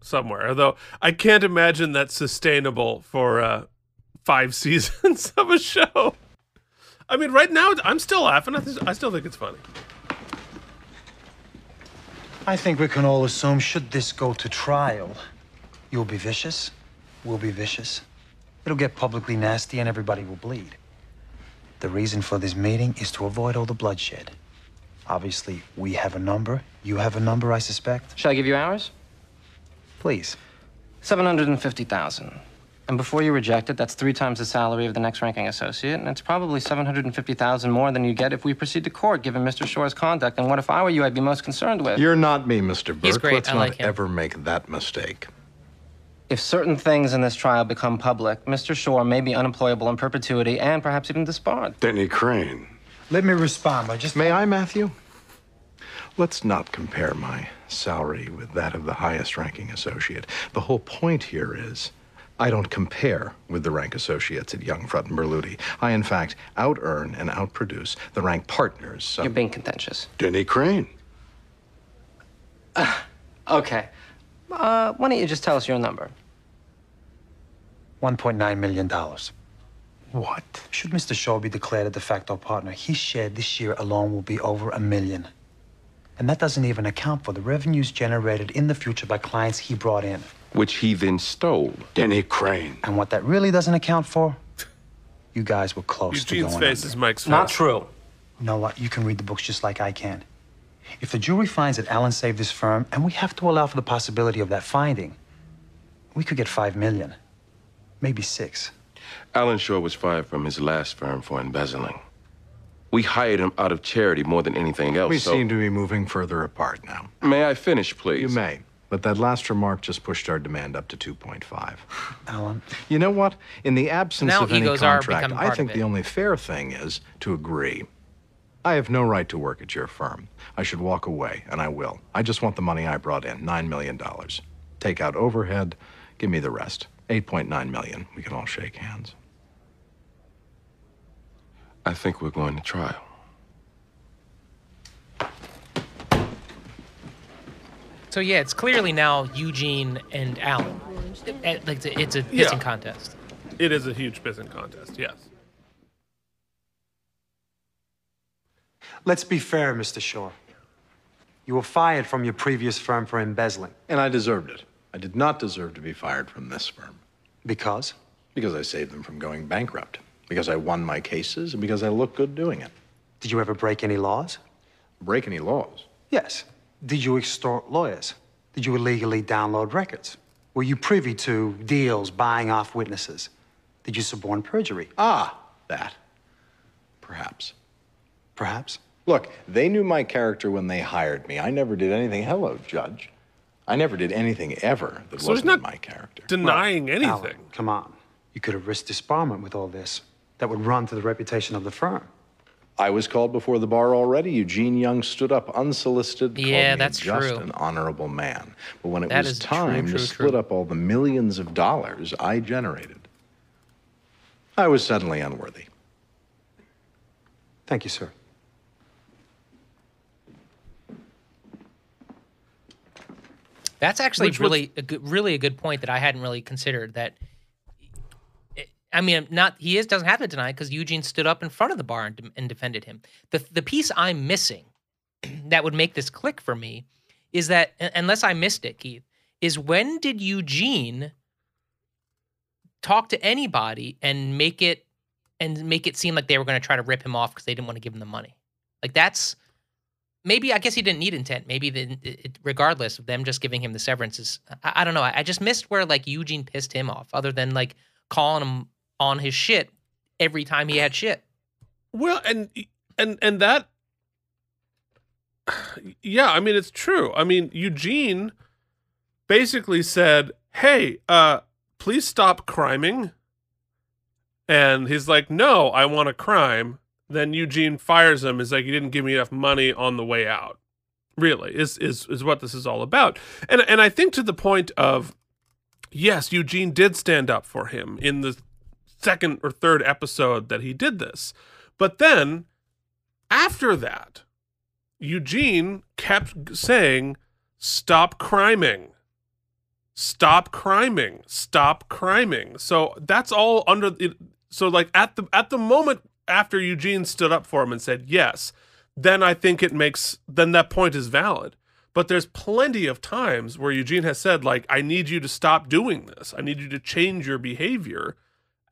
somewhere. Although I can't imagine that's sustainable for uh, five seasons of a show. I mean, right now I'm still laughing. I, th- I still think it's funny. I think we can all assume, should this go to trial, you'll be vicious, we'll be vicious. It'll get publicly nasty and everybody will bleed. The reason for this meeting is to avoid all the bloodshed. Obviously, we have a number. You have a number, I suspect. Shall I give you ours? Please. 750,000. And before you reject it, that's three times the salary of the next ranking associate, and it's probably 750,000 more than you get if we proceed to court, given Mr. Shore's conduct. And what if I were you, I'd be most concerned with? You're not me, Mr. Burke. He's great. Let's I not like him. ever make that mistake. If certain things in this trial become public, Mr. Shore may be unemployable in perpetuity and perhaps even disbarred. Denny Crane. Let me respond by just. May I, Matthew? Let's not compare my salary with that of the highest ranking associate. The whole point here is I don't compare with the rank associates at Young, Frutt, and Berluti. I, in fact, out earn and outproduce the rank partners. So You're being contentious. Denny Crane. Okay. Uh, why don't you just tell us your number? $1.9 million. What? Should Mr. Shore be declared a de facto partner, his share this year alone will be over a million. And that doesn't even account for the revenues generated in the future by clients he brought in. Which he then stole. Denny Crane. And what that really doesn't account for, you guys were close to Eugene's going face under. is Mike's face. Not true. You know what? You can read the books just like I can. If the jury finds that Alan saved this firm, and we have to allow for the possibility of that finding, we could get five million, maybe six. Alan Shore was fired from his last firm for embezzling. We hired him out of charity more than anything else. we so- seem to be moving further apart now. May I finish, please? You may. But that last remark just pushed our demand up to 2.5. Alan? You know what? In the absence Now of any contract, I think the only fair thing is to agree. I have no right to work at your firm. I should walk away, and I will. I just want the money I brought in, $9 million. Take out overhead, give me the rest. 8.9 million. We can all shake hands. I think we're going to trial. So yeah, it's clearly now Eugene and Alan. It- it- like, It's a, it's a Yeah. pissing contest. It is a huge pissing contest. Yes. Let's be fair, Mr. Shore. You were fired from your previous firm for embezzling. And I deserved it. I did not deserve to be fired from this firm. Because? Because I saved them from going bankrupt. Because I won my cases, and because I looked good doing it. Did you ever break any laws? Break any laws? Yes. Did you extort lawyers? Did you illegally download records? Were you privy to deals buying off witnesses? Did you suborn perjury? Ah, that. Perhaps. Perhaps. Look, they knew my character when they hired me. I never did anything. Hello, Judge. I never did anything ever that So he's wasn't not my character. denying anything. Alan, come on. You could have risked disbarment with all this. That would run to the reputation of the firm. I was called before the bar already. Eugene Young stood up unsolicited, yeah, that's just true. an honorable man. But when it that was time true, true, to split up all the millions of dollars I generated, I was suddenly unworthy. Thank you, sir. That's actually Which really, a good, really a good point that I hadn't really considered. That I mean, not he is doesn't have to deny because Eugene stood up in front of the bar and, and defended him. The the piece I'm missing that would make this click for me is that unless I missed it, Keith, is when did Eugene talk to anybody and make it and make it seem like they were going to try to rip him off because they didn't want to give him the money? Like that's maybe I guess he didn't need intent. Maybe the, it, regardless of them just giving him the severance is I, I don't know. I, I just missed where like Eugene pissed him off, other than like calling him on his shit every time he had shit. Well, and and and that yeah, I mean it's true. I mean Eugene basically said, "Hey, uh please stop criming." And he's like, "No, I want a crime." Then Eugene fires him. Is like, "You didn't give me enough money on the way out." Really, is is is what this is all about. And and I think to the point of yes, Eugene did stand up for him in the second or third episode that he did this. But then after that, Eugene kept saying, Stop criming. Stop criming. Stop criming. So that's all under it. So like at the at the moment after Eugene stood up for him and said yes, then I think it makes then that point is valid. But there's plenty of times where Eugene has said like I need you to stop doing this. I need you to change your behavior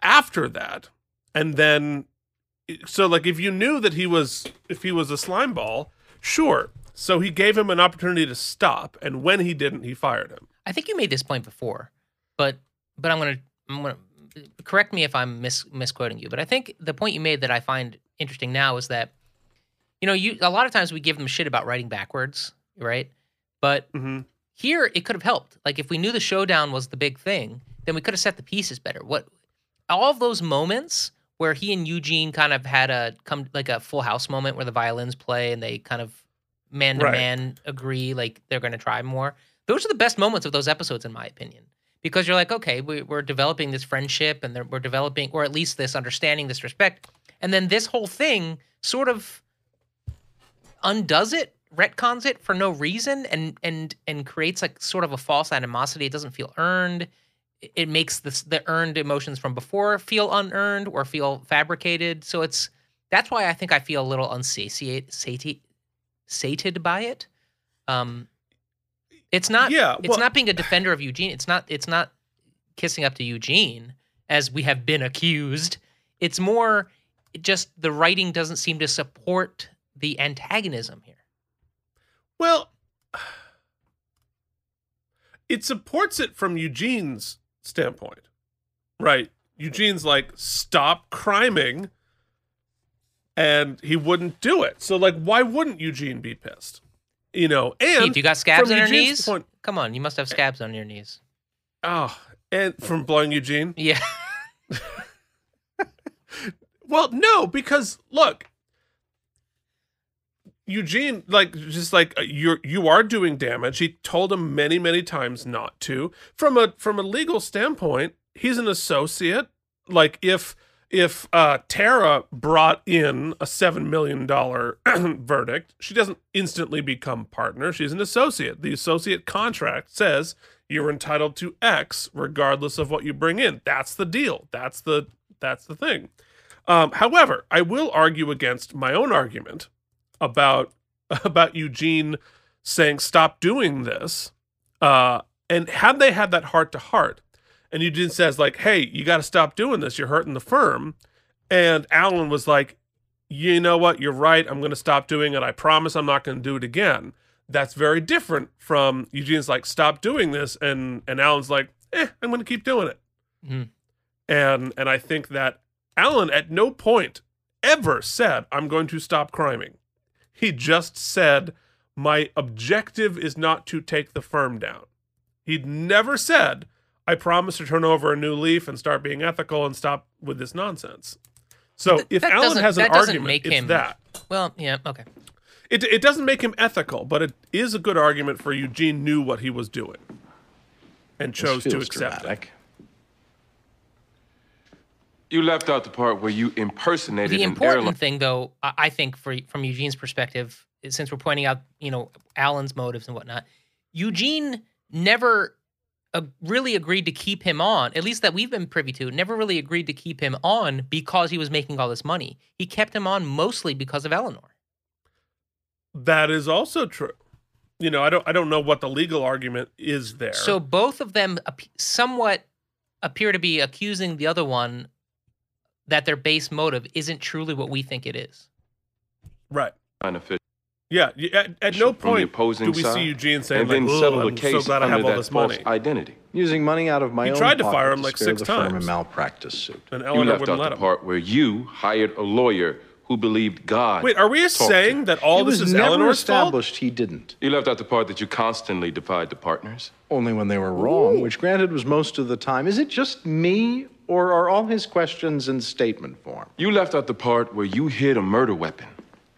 after that. And then so like if you knew that he was if he was a slime ball, sure. So he gave him an opportunity to stop and when he didn't, he fired him. I think you made this point before, but but I'm gonna I'm gonna correct me if I'm mis- misquoting you. But I think the point you made that I find interesting now is that you know you a lot of times we give them shit about writing backwards, right? But mm-hmm. here it could have helped. Like if we knew the showdown was the big thing, then we could have set the pieces better. What all of those moments where he and Eugene kind of had a come like a full house moment where the violins play and they kind of man to man agree like they're going to try more. Those are the best moments of those episodes, in my opinion, because you're like, okay, we, we're developing this friendship and we're developing, or at least this understanding, this respect, and then this whole thing sort of undoes it, retcons it for no reason, and and and creates like sort of a false animosity. It doesn't feel earned. It- makes this the earned emotions from before feel unearned or feel fabricated. So it's that's why I think I feel a little unsatiate, sati- sated by it. Um, it's not. Yeah, it's not being a defender of Eugene. It's not. It's not kissing up to Eugene as we have been accused. It's more just the writing doesn't seem to support the antagonism here. Well, it supports it from Eugene's standpoint, right? Eugene's like, stop criming, and he wouldn't do it. So, like, why wouldn't Eugene be pissed? You know, and Keith, you got scabs on your knees? point- Come on, you must have scabs on your knees. oh, and from blowing Eugene. Yeah. Well, no, because look, Eugene, like, just like uh, you're you are doing damage. He told him many, many times not to. From a from a legal standpoint, he's an associate. Like, if if uh, Tara brought in a seven million dollar verdict, she doesn't instantly become partner. She's an associate. The associate contract says you're entitled to X regardless of what you bring in. That's the deal. That's the that's the thing. Um, however, I will argue against my own argument about about Eugene saying stop doing this. Uh, and had they had that heart to heart, and Eugene says like, "Hey, you got to stop doing this. You're hurting the firm," and Alan was like, "You know what? You're right. I'm going to stop doing it. I promise I'm not going to do it again." That's very different from Eugene's like, "Stop doing this," and and Alan's like, "Eh, I'm going to keep doing it." Mhm. And and I think that Alan at no point ever said, I'm going to stop criming. He just said, My objective is not to take the firm down. He'd never said, I promise to turn over a new leaf and start being ethical and stop with this nonsense. So if Alan has an argument, make it's that. Well, yeah, okay. It, it doesn't make him ethical, but it is a good argument for Eugene knew what he was doing and chose to feels accept it. Dramatic. You left out the part where you impersonated the an important airline. thing though i I think for from eugene's perspective since we're pointing out you know alan's motives and whatnot eugene never uh, really agreed to keep him on, at least that we've been privy to, never really agreed to keep him on because he was making all this money. He kept him on mostly because of Eleanor. That is also true. You know, I don't I don't know what the legal argument is there. So both of them somewhat appear to be accusing the other one that their base motive isn't truly what we think it is. right. Benefit Yeah, at, at no from the point opposing do we side, see Eugene saying and like, then "Ugh, settle the I'm case so glad I under have all that this false money." identity. Using money out of my He own tried to fire him to like six the firm times. a malpractice suit. And You left wouldn't out let the him. part where you hired a lawyer who believed God. Wait, are we saying that all it this was is never Eleanor's fault? established he didn't. You left out the part that you constantly defied the partners. Only when they were wrong, which granted was most of the time. Is it just me, or are all his questions in statement form? You left out the part where you hid a murder weapon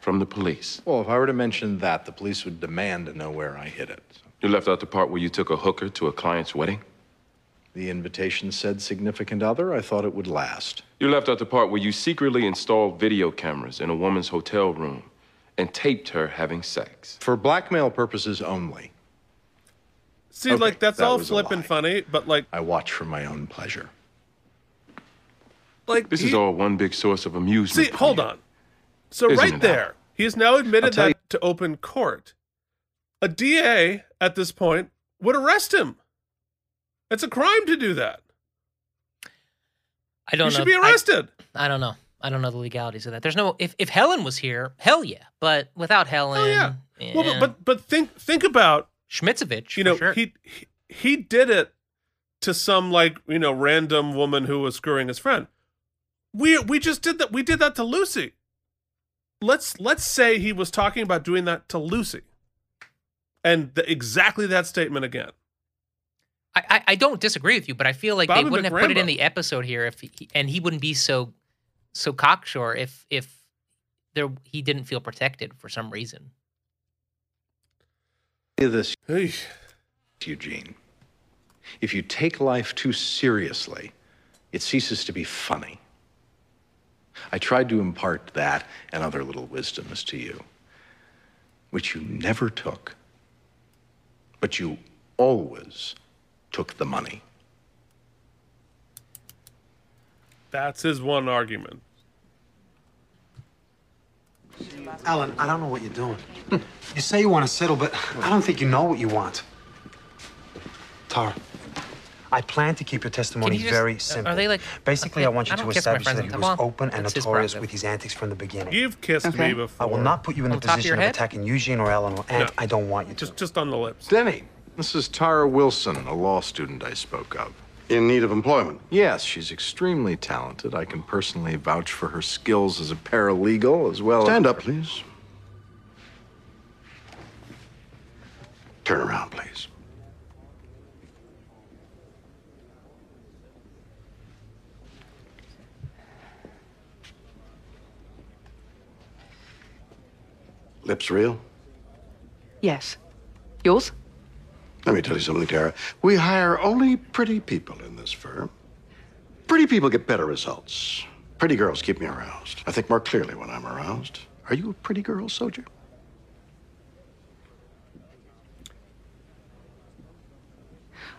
from the police. Well, if I were to mention that, the police would demand to know where I hid it. You left out the part where you took a hooker to a client's wedding. The invitation said significant other. I thought it would last. You left out the part where you secretly installed video cameras in a woman's hotel room and taped her having sex. For blackmail purposes only. See, Okay, like that's that all was a funny, but like, I watch for my own pleasure. Like This he- is all one big source of amusement. See, hold you. on. So Isn't right it, there, he has now admitted tell that to open court. A DA at this point would arrest him. It's a crime to do that. I don't He know. should be arrested. I, don't know. I don't know the legalities of that. There's no if if Helen was here, hell yeah. But without Helen, Oh yeah. Well, but, but but think think about Schmitzovich, you for know sure. he, he he did it to some like you know random woman who was screwing his friend. We we just did that. We did that to Lucy. Let's let's say he was talking about doing that to Lucy, and the, exactly that statement again. I, I I don't disagree with you, but I feel like Bobby they wouldn't have put it in the episode here if he, and he wouldn't be so so cocksure if if there he didn't feel protected for some reason. This, Hey. Eugene. If you take life too seriously, it ceases to be funny. I tried to impart that and other little wisdoms to you, which you never took, but you always took the money. That's his one argument. Alan, I don't know what you're doing. You say you want to settle, but I don't think you know what you want. Tara, I plan to keep your testimony you just- very are simple. they like- Basically, I I want you I to don't kiss my establish that he was top. open and That's notorious with his antics from the beginning. You've kissed Okay. me before. I will not put you in On the top of position of attacking Eugene or Eleanor, and No. I don't want you to. Just just on the lips. Denny, this is Tara Wilson, a law student I spoke of. In need of employment. Yes, she's extremely talented. I can personally vouch for her skills as a paralegal as well Stand as. up, please. Turn around, please. Lips real? Yes. Yours? Let me tell you something, Tara. We hire only pretty people in this firm. Pretty people get better results. Pretty girls keep me aroused. I think more clearly when I'm aroused. Are you a pretty girl, soldier?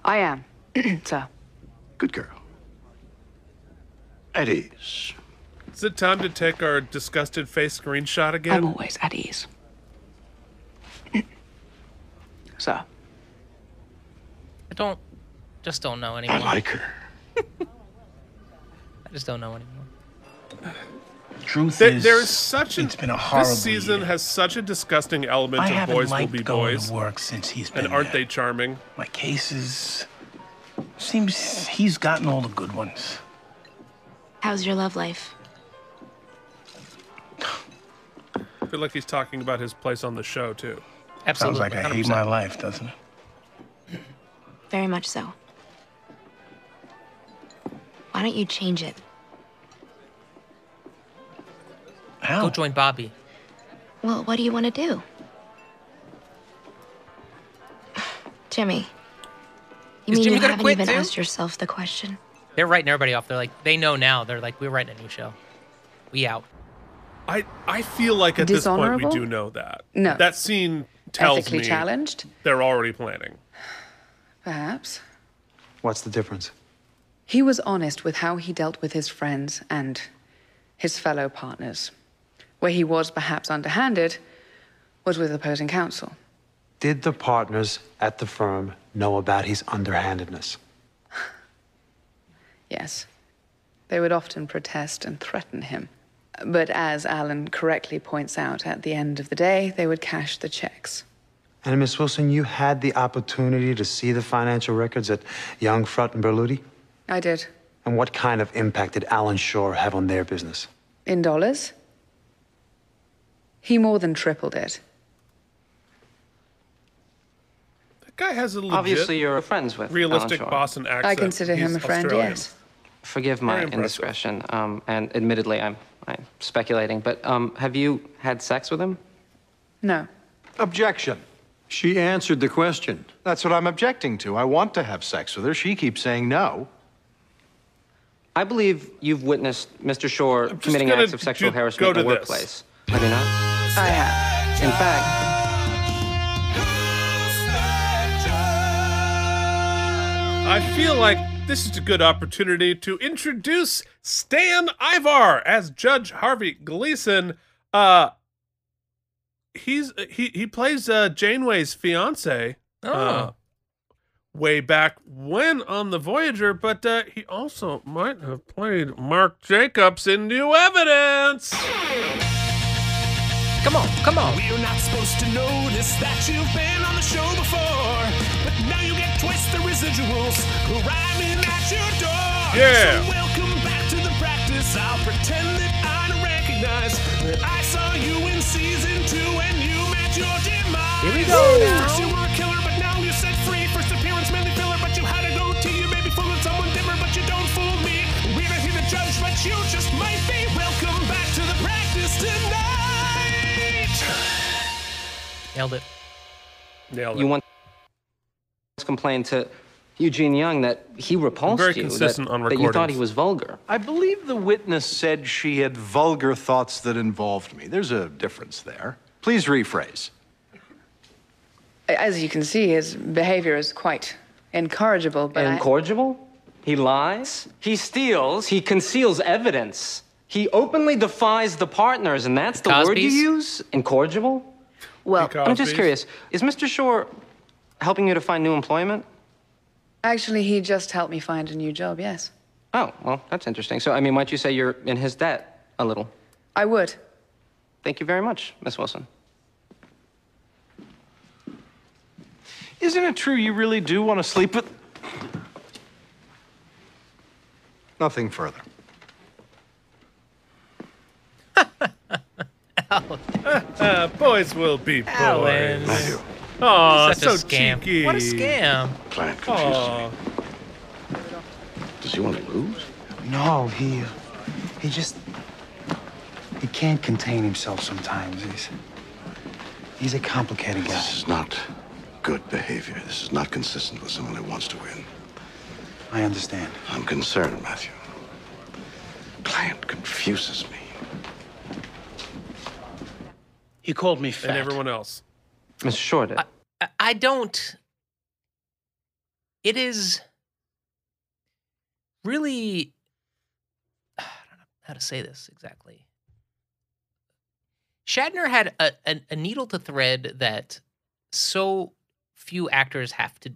I am, sir. Good girl. At ease. Is it time to take our disgusted face screenshot again? I'm always at ease. Sir. I don't just don't know anymore. I like her. I just don't know anymore. Truth There, is, there's such a it's been a horrible this season year. has such a disgusting element I of haven't boys will be going boys. to work since he's been And aren't there. they charming? My cases seems he's gotten all the good ones. How's your love life? I feel like he's talking about his place on the show too. Sounds like I hate my life, doesn't it? Very much so. Why don't you change it? How? Go join Bobby. Well, what do you want to do? Jimmy. You Is mean Jimmy you haven't even too? asked yourself the question? They're writing everybody off. They're like, they know now. They're like, we're writing a new show. We out. I I feel like at this point we do know that. No. That scene tells Ethically me challenged? they're already planning. Perhaps. What's the difference? He was honest with how he dealt with his friends and his fellow partners. Where he was perhaps underhanded was with opposing counsel. Did the partners at the firm know about his underhandedness? Yes. They would often protest and threaten him. But as Alan correctly points out, at the end of the day, they would cash the checks. And Miss Wilson, you had the opportunity to see the financial records at Young, Frutt, and Berluti? I did. And what kind of impact did Alan Shore have on their business? In dollars? He more than tripled it. That guy has a legit, Obviously, you're friends with realistic Alan Shore. Boston accent. I consider him He's a friend, Australian. yes. Forgive my indiscretion, um, and admittedly, I'm, I'm speculating, but um, have you had sex with him? No. Objection. She answered the question. That's what I'm objecting to. I want to have sex with her. She keeps saying no. I believe you've witnessed Mr. Shore committing acts of sexual harassment go in the this. workplace. Have you not? I have. In fact, I feel like this is a good opportunity to introduce Stan Ivar as Judge Harvey Gleason. Uh, he's he he plays uh, Janeway's fiance. Oh. Uh, way back when on the Voyager, but uh, he also might have played Mark Jacobs in New Evidence. Come on, come on. We're not supposed to notice that you've been on the show before, but now you get twice the residuals arriving at your door. Yeah. So welcome back to the practice. I'll pretend that I don't recognize that I saw you in season two and you met your demise. Here we go now. First you were a killer, but now you're set free. First appearance, mainly filler, but you had to go to you may be fooling someone dimmer, but you don't fool me. We're not here to judge, but you just might be. Welcome back to the practice tonight. Nailed it. Nailed it. you once complained to Eugene Young that he repulsed Very you, consistent that, on that you thought he was vulgar. I believe the witness said she had vulgar thoughts that involved me. There's a difference there. Please rephrase. As you can see, his behavior is quite incorrigible, but I- Incorrigible? He lies. He steals. He conceals evidence. He openly defies the partners, and that's the word you use? Incorrigible? well, I'm just curious. Is Mr. Shore helping you to find new employment? Actually, he just helped me find a new job, yes. Oh, well, that's interesting. So, I mean, might you say you're in his debt a little? I would. Thank you very much, Miss Wilson. Isn't it true you really do want to sleep with. Nothing further. Uh, boys will be boys. Alan. Matthew, Aw, Such so a scam. cheeky. What a scam. client confuses Aw. me. Does he want to lose? No, he. He just. He can't contain himself sometimes. He's. He's a complicated guy. This is not good behavior. This is not consistent with someone who wants to win. I understand. I'm concerned, Matthew. Client confuses me. He called me fat. And everyone else. Mr. Shore did. I- I don't. It is really. I don't know how to say this exactly. Shatner had a, a, a needle to thread that so few actors have to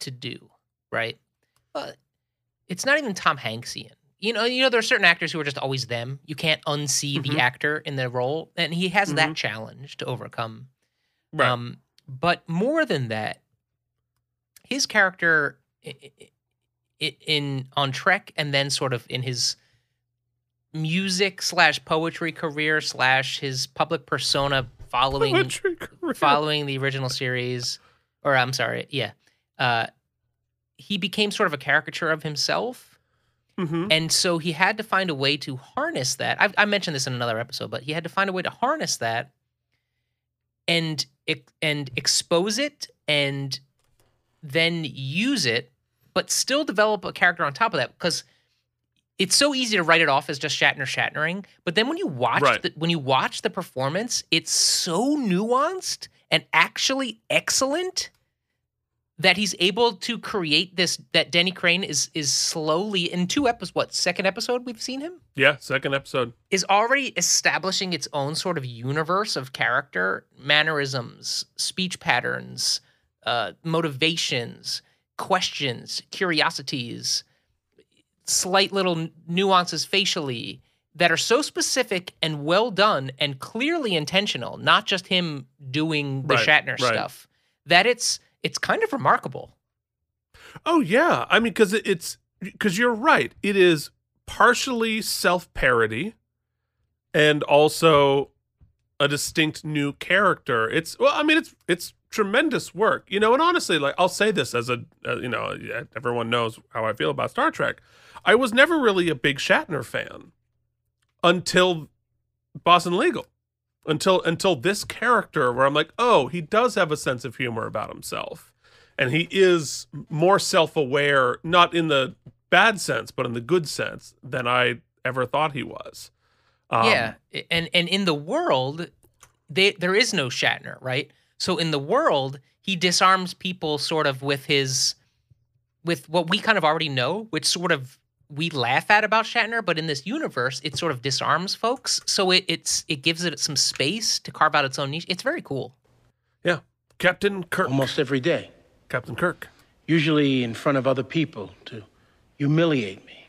to do, right? But it's not even Tom Hanksian. You know, you know, there are certain actors who are just always them. You can't unsee Mhm. the actor in the role, and he has Mhm. that challenge to overcome. Right. Um, but more than that, his character i- i- i- in on Trek, and then sort of in his music slash poetry career slash his public persona following following the original series, or I'm sorry, yeah, uh, he became sort of a caricature of himself. Mhm. And so he had to find a way to harness that. I, I mentioned this in another episode, but he had to find a way to harness that and and expose it and then use it, but still develop a character on top of that because it's so easy to write it off as just Shatner Shatnering. But then when you watch Right. the, when you watch the performance, it's so nuanced and actually excellent that he's able to create this that Denny Crane is is slowly in two episodes what second episode we've seen him Yeah, second episode. is already establishing its own sort of universe of character, mannerisms, speech patterns, uh, motivations, questions, curiosities, slight little nuances facially that are so specific and well done and clearly intentional, not just him doing the Right, Shatner right. stuff, that it's it's kind of remarkable. Oh yeah, I mean, because it's because you're right. It is partially self parody, and also a distinct new character. It's well, I mean, it's it's tremendous work, you know. And honestly, like I'll say this as a uh, you know, everyone knows how I feel about Star Trek. I was never really a big Shatner fan until Boston Legal. Until until this character where I'm like, oh, he does have a sense of humor about himself and he is more self-aware not in the bad sense but in the good sense than i ever thought he was um, yeah, and and in the world, they, there is no Shatner, right? So in the world, he disarms people sort of with his, with what we kind of already know, which sort of we laugh at about Shatner, but in this universe, it sort of disarms folks. So it, it's it gives it some space to carve out its own niche. It's very cool. yeah captain kirk Almost every day. captain kirk Usually in front of other people to humiliate me.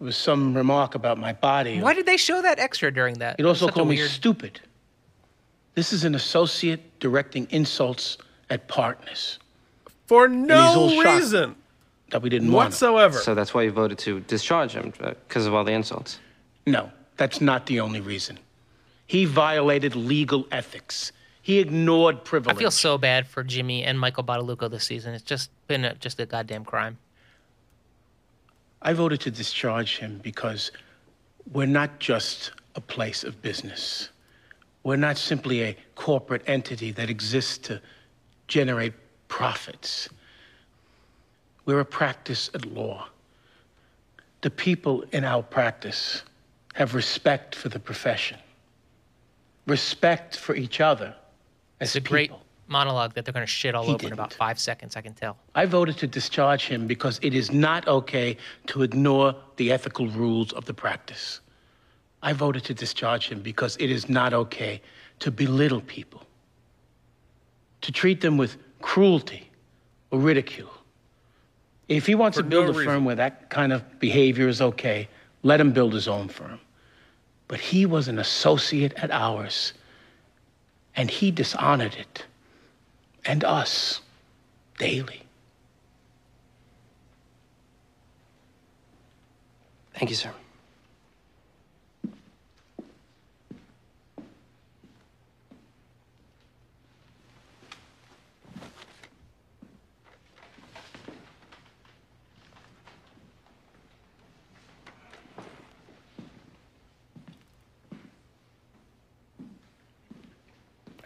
It was some remark about my body. Why did they show that extra during that? It also Such a called me weird- stupid. This is an associate directing insults at partners for he's all no shocked. Reason that we didn't want. him. whatsoever So that's why you voted to discharge him uh, because of all the insults. No, that's not the only reason. He violated legal ethics. He ignored privilege. I feel so bad for Jimmy and Michael Badalucco this season. It's just been a, just a goddamn crime. I voted to discharge him because we're not just a place of business. We're not simply a corporate entity that exists to generate profits. We're a practice at law. The people in our practice have respect for the profession, respect for each other as It's a great monologue that they're going to shit all He over in about five seconds. I can tell. I voted to discharge him because it is not okay to ignore the ethical rules of the practice. I voted to discharge him because it is not okay to belittle people, to treat them with cruelty or ridicule. If he wants to build no a reason. firm where that kind of behavior is okay, let him build his own firm. But he was an associate at ours, and he dishonored it and us daily. Thank you, sir.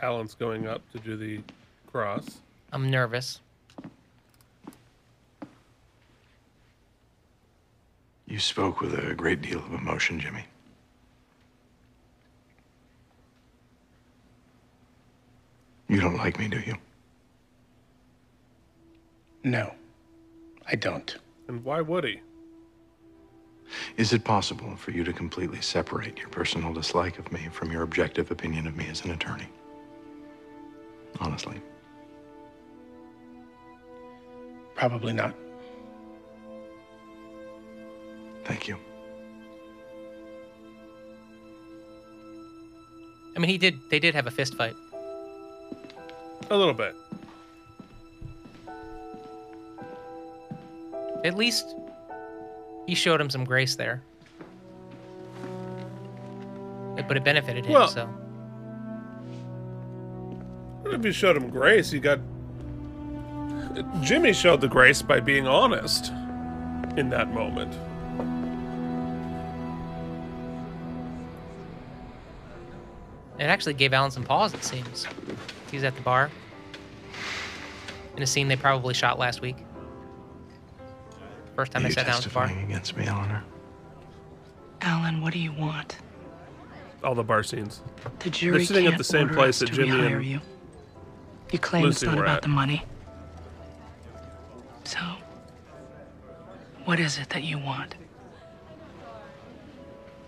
Alan's going up to do the cross I'm nervous. You spoke with a great deal of emotion, Jimmy. You don't like me, do you? No, I don't. and why would he Is it possible for you to completely separate your personal dislike of me from your objective opinion of me as an attorney? Honestly. Probably not. Thank you. I mean, he did. They did have a fist fight. a little bit At least he showed him some grace there. But it benefited him. Well- so What if you showed him grace you got jimmy showed the grace by being honest in that moment it actually gave Alan some pause. It seems he's at the bar in a scene they probably shot last week. First time Are they sat down at the bar. against me, Eleanor? Alan, what do you want? all the bar scenes The jury they're sitting can't at the same place that to jimmy and you. You claim it's not about at. the money. So, what is it that you want?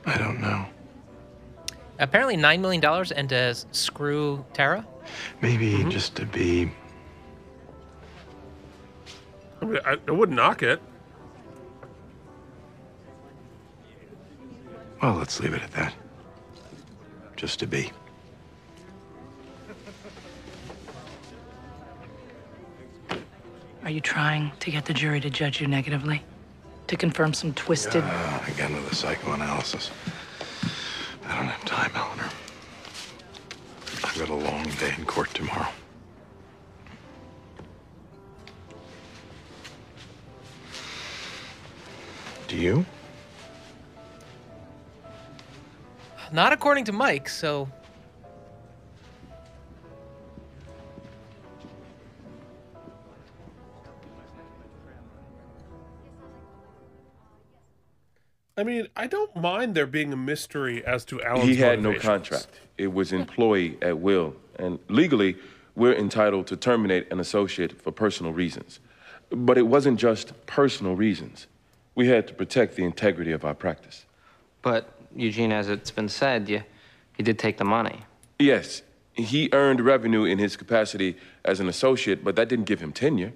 I don't know. Apparently, $9 million and to screw Tara? Maybe mm-hmm. just to be. I, mean, I, I wouldn't knock it. Well, let's leave it at that. Just to be. Are you trying to get the jury to judge you negatively? To confirm some twisted. Ah, again with the psychoanalysis. I don't have time, Eleanor. I've got a long day in court tomorrow. Do you? Not according to Mike, so. I mean, I don't mind there being a mystery as to Alan's he had no contract. It was employee at will. And legally, we're entitled to terminate an associate for personal reasons. But it wasn't just personal reasons. We had to protect the integrity of our practice. But, Eugene, as it's been said, you, you did take the money. Yes, he earned revenue in his capacity as an associate, but that didn't give him tenure.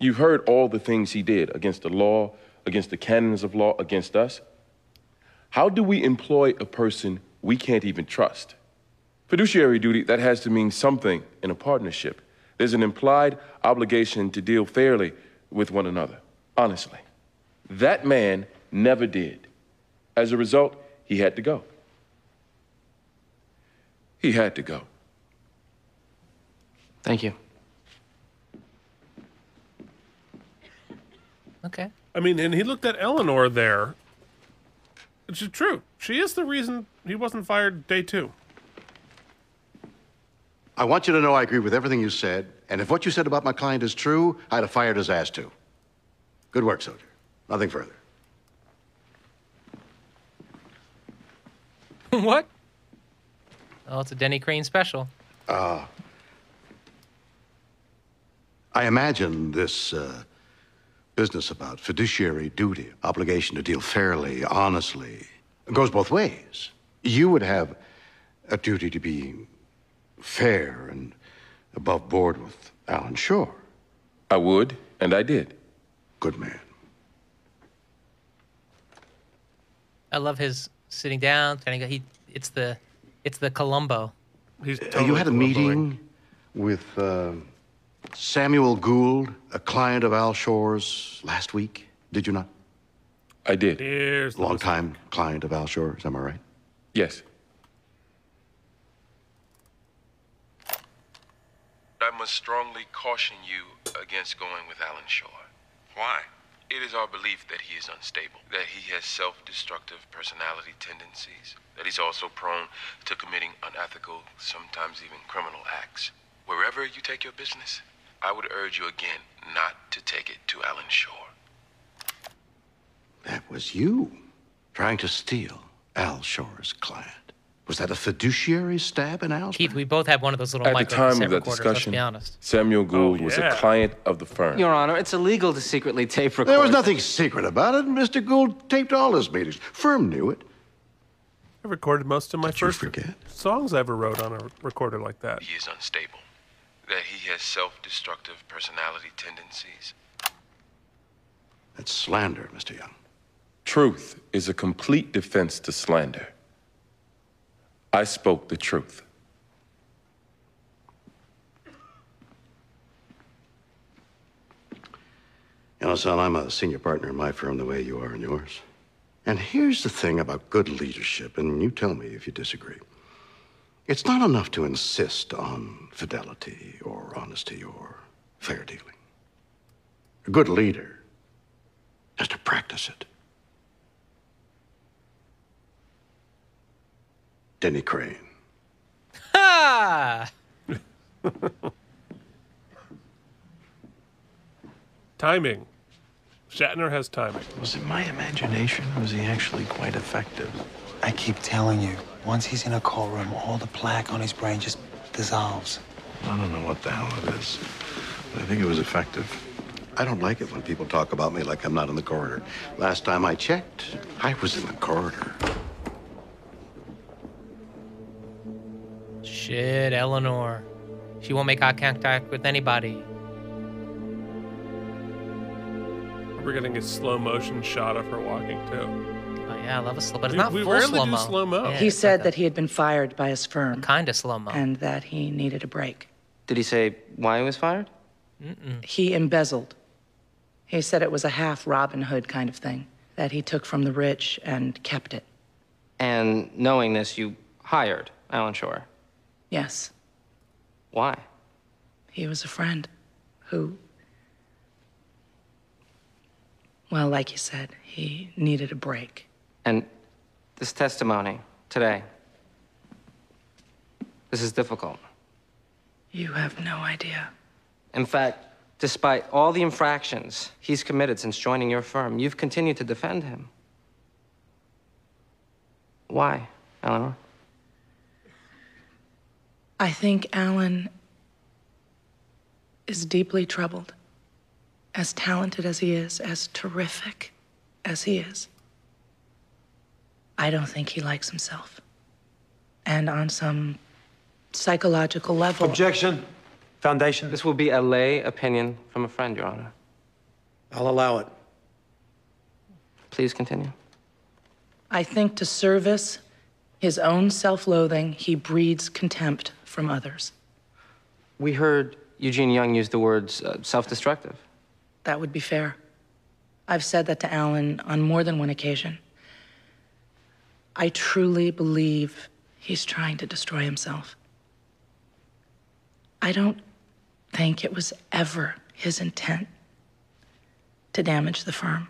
You've heard all the things he did against the law, against the canons of law, against us. How do we employ a person we can't even trust? Fiduciary duty, that has to mean something in a partnership. There's an implied obligation to deal fairly with one another, honestly. That man never did. As a result, he had to go. He had to go. Thank you. Okay. I mean, and he looked at Eleanor there. Which is true. She is the reason he wasn't fired day two. I want you to know I agree with everything you said, and if what you said about my client is true, I'd have fired his ass too. Good work, soldier. Nothing further. what? Oh, it's a Denny Crane special. Uh, I imagine this uh, business about fiduciary duty, obligation to deal fairly, honestly, goes both ways. You would have a duty to be fair and above board with Alan Shore. I would, and I did. Good man. I love his sitting down. Kind of, he, it's the, it's the Columbo. He's Uh, you had a meeting with uh, Samuel Gould, a client of Al Shore's, last week, did you not? I did. Here's Longtime client of Al Shore's, am I right? Yes. I must strongly caution you against going with Alan Shore. Why? It is our belief that he is unstable, that he has self destructive personality tendencies, that he's also prone to committing unethical, sometimes even criminal acts. Wherever you take your business, I would urge you again not to take it to Alan Shore. That was you trying to steal Al Shore's client. Was that a fiduciary stab in Al's? Keith, we both have one of those little microphones. At the micro time of that discussion, Let's be honest. Samuel oh, Gould was yeah. a client of the firm. Your Honor, it's illegal to secretly tape record. There was nothing secret about it. Mr. Gould taped all his meetings. Firm knew it. I recorded most of my Did first songs I ever wrote on a recorder like that. He is unstable, that he has self destructive personality tendencies. That's slander, Mr. Young. Truth is a complete defense to slander. I spoke the truth. You know, son, I'm a senior partner in my firm the way you are in yours. And here's the thing about good leadership, and you tell me if you disagree. It's not enough to insist on fidelity or honesty or fair dealing. A good leader has to practice it. Denny Crane. Ha! Timing. Shatner has timing. Was it my imagination or was he actually quite effective? I keep telling you, once he's in a courtroom, all the plaque on his brain just dissolves. I don't know what the hell it is, but I think it was effective. I don't like it when people talk about me like I'm not in the corridor. Last time I checked, I was in the corridor. Shit, Eleanor. She won't make eye contact with anybody. We're getting a slow motion shot of her walking too. Yeah, I love a slow, but it's We- not we full rarely slow mo. slow-mo. he said that he had been fired by his firm. Kind of slow mo. And that he needed a break. Did he say why he was fired? He embezzled. He said it was a half Robin Hood kind of thing that he took from the rich and kept it. And knowing this, you hired Alan Shore. Yes, Why? he was a friend who, well, like you said, he needed a break. And this testimony today, this is difficult. You have no idea. In fact, despite all the infractions he's committed since joining your firm, you've continued to defend him. Why, Eleanor? I think Alan is deeply troubled. As talented as he is, as terrific as he is, I don't think he likes himself. And on some psychological level. Objection. Foundation. This will be a lay opinion from a friend, Your Honor. I'll allow it. Please continue. I think to service his own self loathing, he breeds contempt from others. We heard Eugene Young use the words uh, self destructive. That would be fair. I've said that to Alan on more than one occasion. I truly believe he's trying to destroy himself. I don't think it was ever his intent to damage the firm.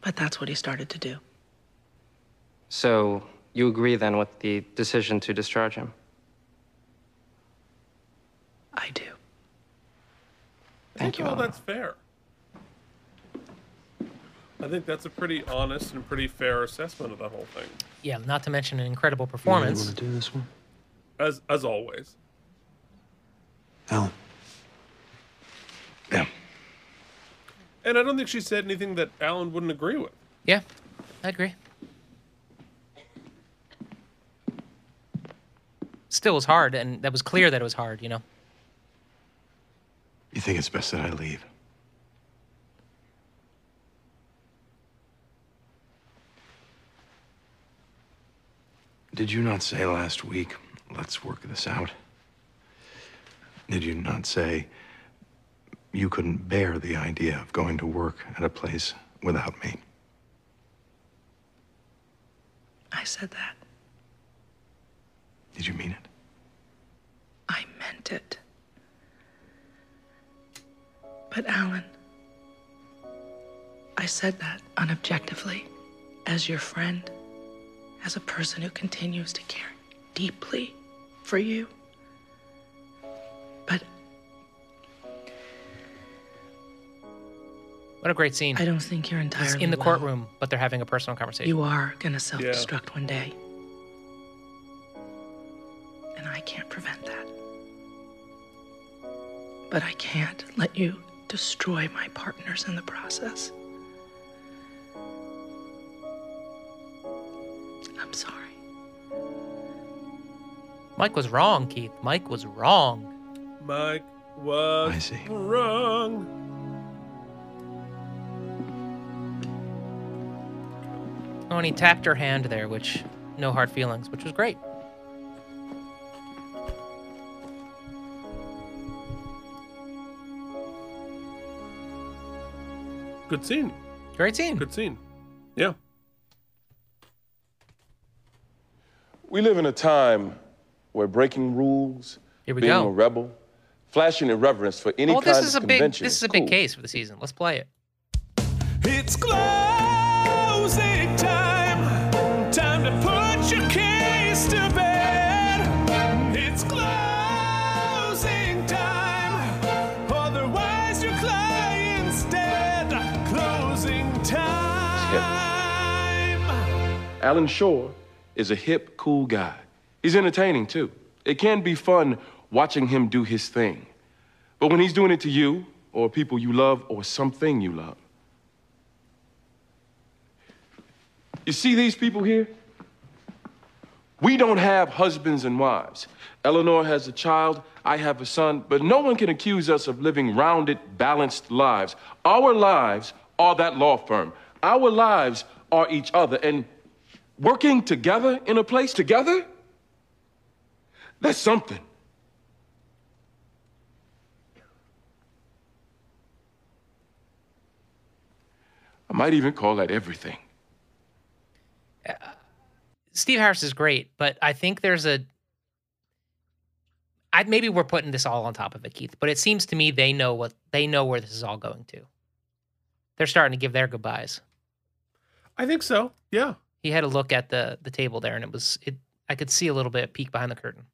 But that's what he started to do. So you agree then with the decision to discharge him? I do. I think all that's fair. I think that's a pretty honest and pretty fair assessment of the whole thing. Yeah, not to mention an incredible performance. do this one? As as always. Alan. Yeah. And I don't think she said anything that Alan wouldn't agree with. Yeah, I agree. Still was hard, and that was clear that it was hard, you know? You think it's best that I leave? Did you not say last week, let's work this out? Did you not say you couldn't bear the idea of going to work at a place without me? I said that. Did you mean it? I meant it. But, Alan, I said that unobjectively, as your friend, as a person who continues to care deeply for you. But What a great scene. I don't think you're It's entirely in the well. courtroom, but they're having a personal conversation. you are gonna self destruct one day. And I can't prevent that. But I can't let you destroy my partners in the process. I'm sorry. Mike was wrong, Keith. Mike was wrong. Mike was I see. wrong. Oh, and he tapped her hand there, which no hard feelings, which was great. Good scene. Great scene. Good scene. Yeah. We live in a time where breaking rules, Here we being go. a rebel, flashing irreverence for any oh, kind this is a of big this is a cool. big case for the season. Let's play it. It's closing time. Time to put your case to bed. It's closing time. Otherwise, your client's dead. Closing time. Alan Shore is a hip, cool guy. He's entertaining too. It can be fun watching him do his thing. But when he's doing it to you or people you love or something you love. You see these people here? We don't have husbands and wives. Eleanor has a child, I have a son, but no one can accuse us of living rounded, balanced lives. Our lives are that law firm. Our lives are each other. And working together in a place together, that's something. I might even call that everything. Uh, Steve Harris is great, but I think there's a. I, maybe we're putting this all on top of it, Keith, but it seems to me they know what they know where this is all going to. They're starting to give their goodbyes. I think so. Yeah. He had a look at the the table there, and it was it. I could see a little bit peek behind the curtain.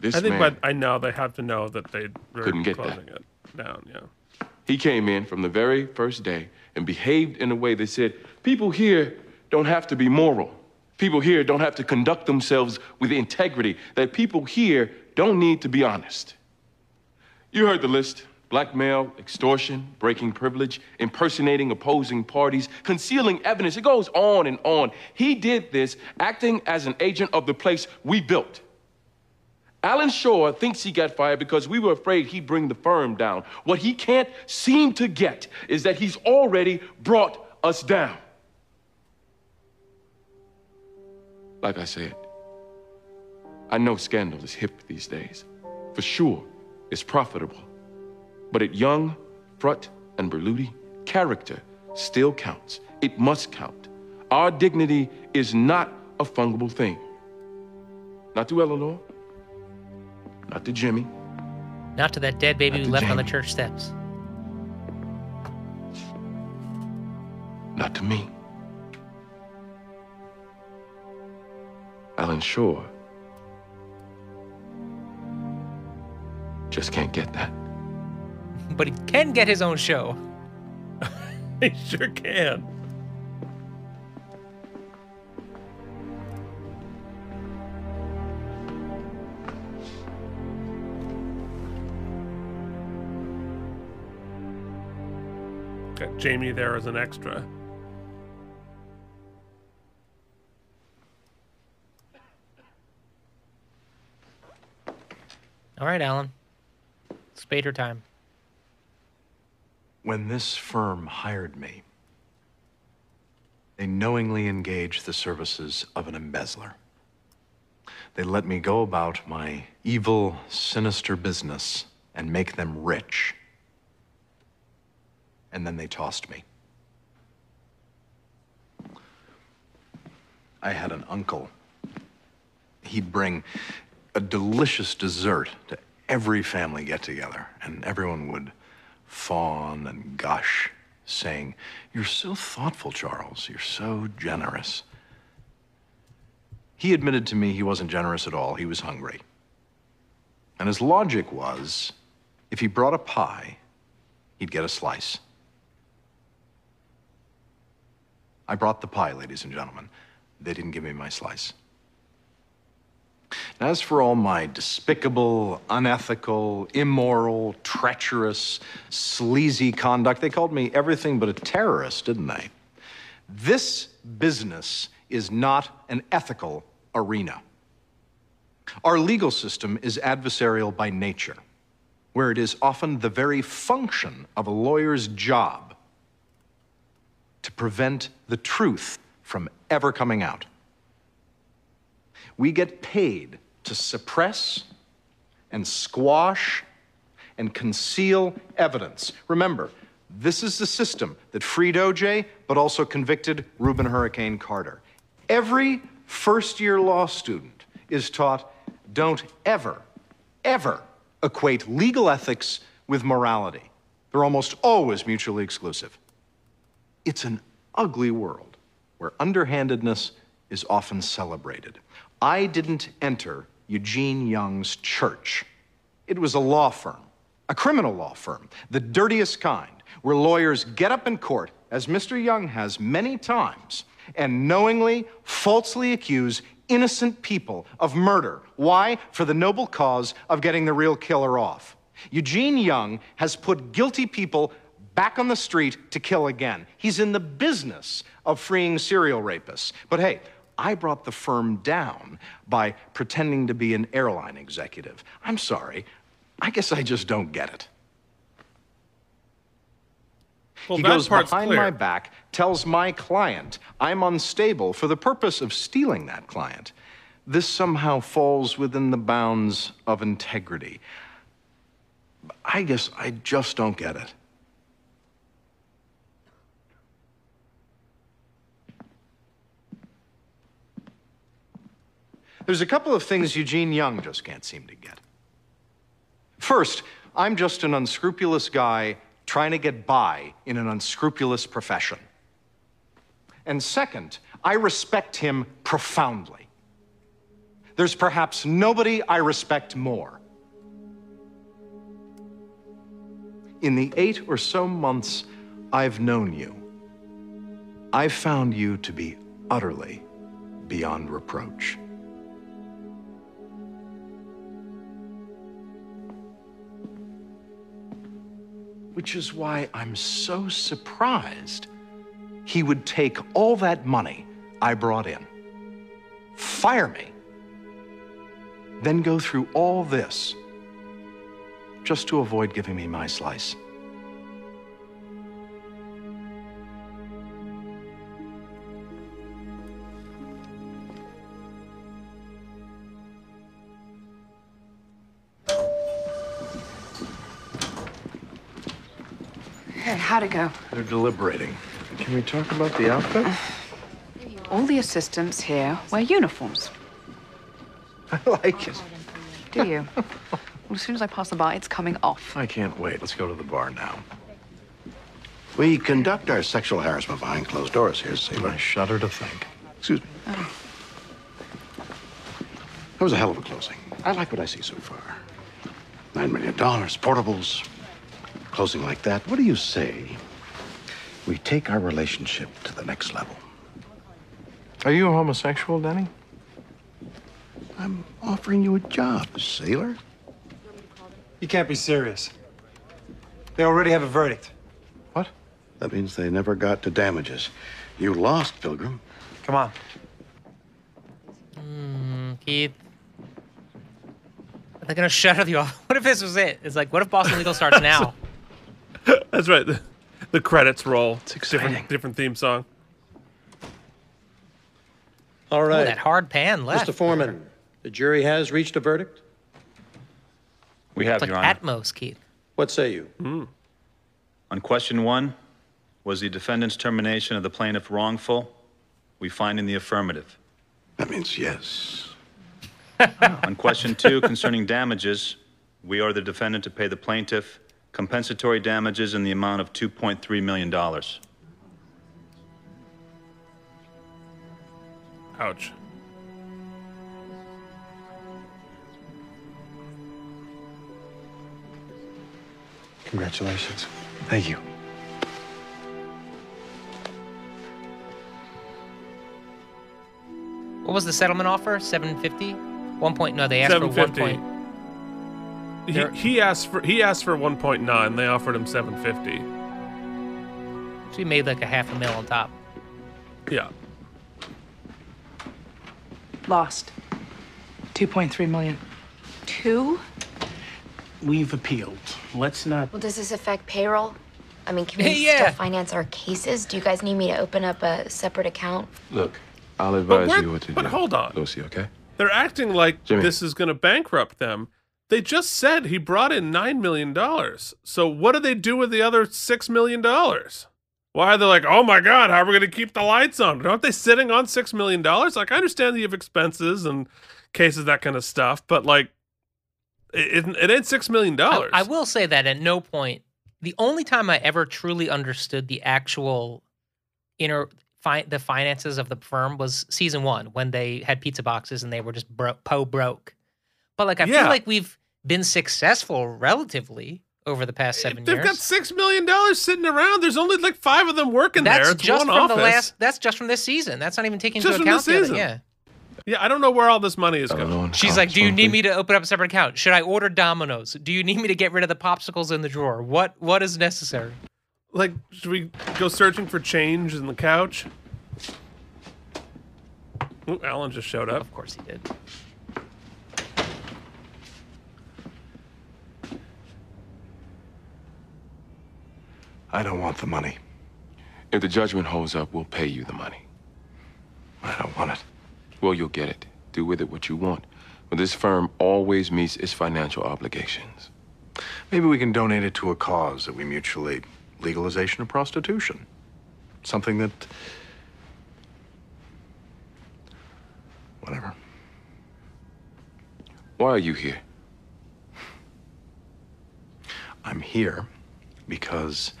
This I think, man but I know they have to know that they Couldn't get that. it down. Yeah. He came in from the very first day and behaved in a way that said, people here don't have to be moral. People here don't have to conduct themselves with integrity. That people here don't need to be honest. You heard the list blackmail, extortion, breaking privilege, impersonating opposing parties, concealing evidence. It goes on and on. He did this acting as an agent of the place we built. Alan Shore thinks he got fired because we were afraid he'd bring the firm down. What he can't seem to get is that he's already brought us down. Like I said, I know scandal is hip these days. For sure, it's profitable. But at Young, Frutt, and Berluti, character still counts. It must count. Our dignity is not a fungible thing. Not to Eleanor, not to Jimmy, Not to that dead baby we left on the church steps. not to me. Alan Shore just can't get that. But he can get his own show. he sure can. Got Jamie there as an extra. All right, Alan. Spader time. When this firm hired me, they knowingly engaged the services of an embezzler. They let me go about my evil, sinister business and make them rich. And then they tossed me. I had an uncle. He'd bring a delicious dessert to every family get together, and everyone would fawn and gush, saying, You're so thoughtful, Charles. You're so generous. He admitted to me he wasn't generous at all, he was hungry. And his logic was if he brought a pie, he'd get a slice. I brought the pie, ladies and gentlemen. They didn't give me my slice. As for all my despicable, unethical, immoral, treacherous, sleazy conduct, they called me everything but a terrorist, didn't they? This business is not an ethical arena. Our legal system is adversarial by nature, where it is often the very function of a lawyer's job to prevent the truth from ever coming out. We get paid to suppress and squash and conceal evidence. Remember, this is the system that freed OJ, but also convicted Rubin Hurricane Carter. Every first year law student is taught don't ever, ever equate legal ethics with morality. They're almost always mutually exclusive. It's an ugly world where underhandedness is often celebrated. I didn't enter Eugene Young's church. It was a law firm, a criminal law firm, the dirtiest kind, where lawyers get up in court, as Mr. Young has many times, and knowingly, falsely accuse innocent people of murder. Why? For the noble cause of getting the real killer off. Eugene Young has put guilty people back on the street to kill again. He's in the business of freeing serial rapists. But hey, I brought the firm down by pretending to be an airline executive. I'm sorry. I guess I just don't get it. Well, he goes behind clear. my back, tells my client I'm unstable for the purpose of stealing that client. This somehow falls within the bounds of integrity. I guess I just don't get it. There's a couple of things Eugene Young just can't seem to get. First, I'm just an unscrupulous guy trying to get by in an unscrupulous profession. And second, I respect him profoundly. There's perhaps nobody I respect more. In the eight or so months I've known you, I've found you to be utterly beyond reproach. Which is why I'm so surprised he would take all that money I brought in, fire me, then go through all this just to avoid giving me my slice. Hey, how'd it go? They're deliberating. Can we talk about the outfit? All the assistants here wear uniforms. I like it. Do you? well, as soon as I pass the bar, it's coming off. I can't wait. Let's go to the bar now. We conduct our sexual harassment behind closed doors here, Sailor. I shudder to think. Excuse me. Oh. That was a hell of a closing. I like what I see so far. Nine million dollars, portables, closing like that. What do you say? We take our relationship to the next level. Are you a homosexual, Denny? I'm offering you a job, sailor. You can't be serious. They already have a verdict. What? That means they never got to damages. You lost, Pilgrim. Come on. Hmm, Keith. Are they gonna shut you off? What if this was it? It's like, what if Boston Legal starts now? That's right. The, the credits roll. It's exciting. Different, different theme song. All right. Oh, right. that hard pan left. Mr. Foreman, the jury has reached a verdict. We have, It's like Your Honor. Atmos, Keith. What say you? Hmm. On question one, was the defendant's termination of the plaintiff wrongful? We find in the affirmative. That means yes. On question two, concerning damages, we are the defendant to pay the plaintiff compensatory damages in the amount of $2.3 million. Ouch. Congratulations. Thank you. What was the settlement offer? 750? One point. No, they asked for one point. He, he asked for he asked for 1.9. They offered him 750. So he made like a half a mil on top. Yeah. Lost. 2.3 million. Two? We've appealed. Let's not. Well, does this affect payroll? I mean, can we Yeah. still finance our cases? Do you guys need me to open up a separate account? Look, I'll advise you what to but do. hold on. Lucy, okay? They're acting like Jimmy. this is going to bankrupt them. They just said he brought in nine million dollars. So what do they do with the other six million dollars? Why are they like, oh my god, how are we going to keep the lights on? Aren't they sitting on six million dollars? Like I understand that you have expenses and cases that kind of stuff, but like, it, it, it ain't six million I, dollars. I will say that at no point, the only time I ever truly understood the actual inner fi- the finances of the firm was season one when they had pizza boxes and they were just bro- po broke. But like I Yeah. feel like we've been successful relatively over the past seven They've years. got six million dollars sitting around. There's only like five of them working that's there. It's just one from office. the last. That's just from this season. That's not even taking Just into account this the other. season. Yeah. Yeah, I don't know where all this money is going. She's like, "Do you need me to open up a separate account? Should I order Domino's? Do you need me to get rid of the popsicles in the drawer? What what is necessary?" Like, should we go searching for change in the couch? Ooh, Alan just showed up. Of course he did. I don't want the money. If the judgment holds up, we'll pay you the money. I don't want it. Well, you'll get it. Do with it what you want. But this firm always meets its financial obligations. Maybe we can donate it to a cause that we mutually legalization of prostitution. Something that whatever. Why are you here? I'm here because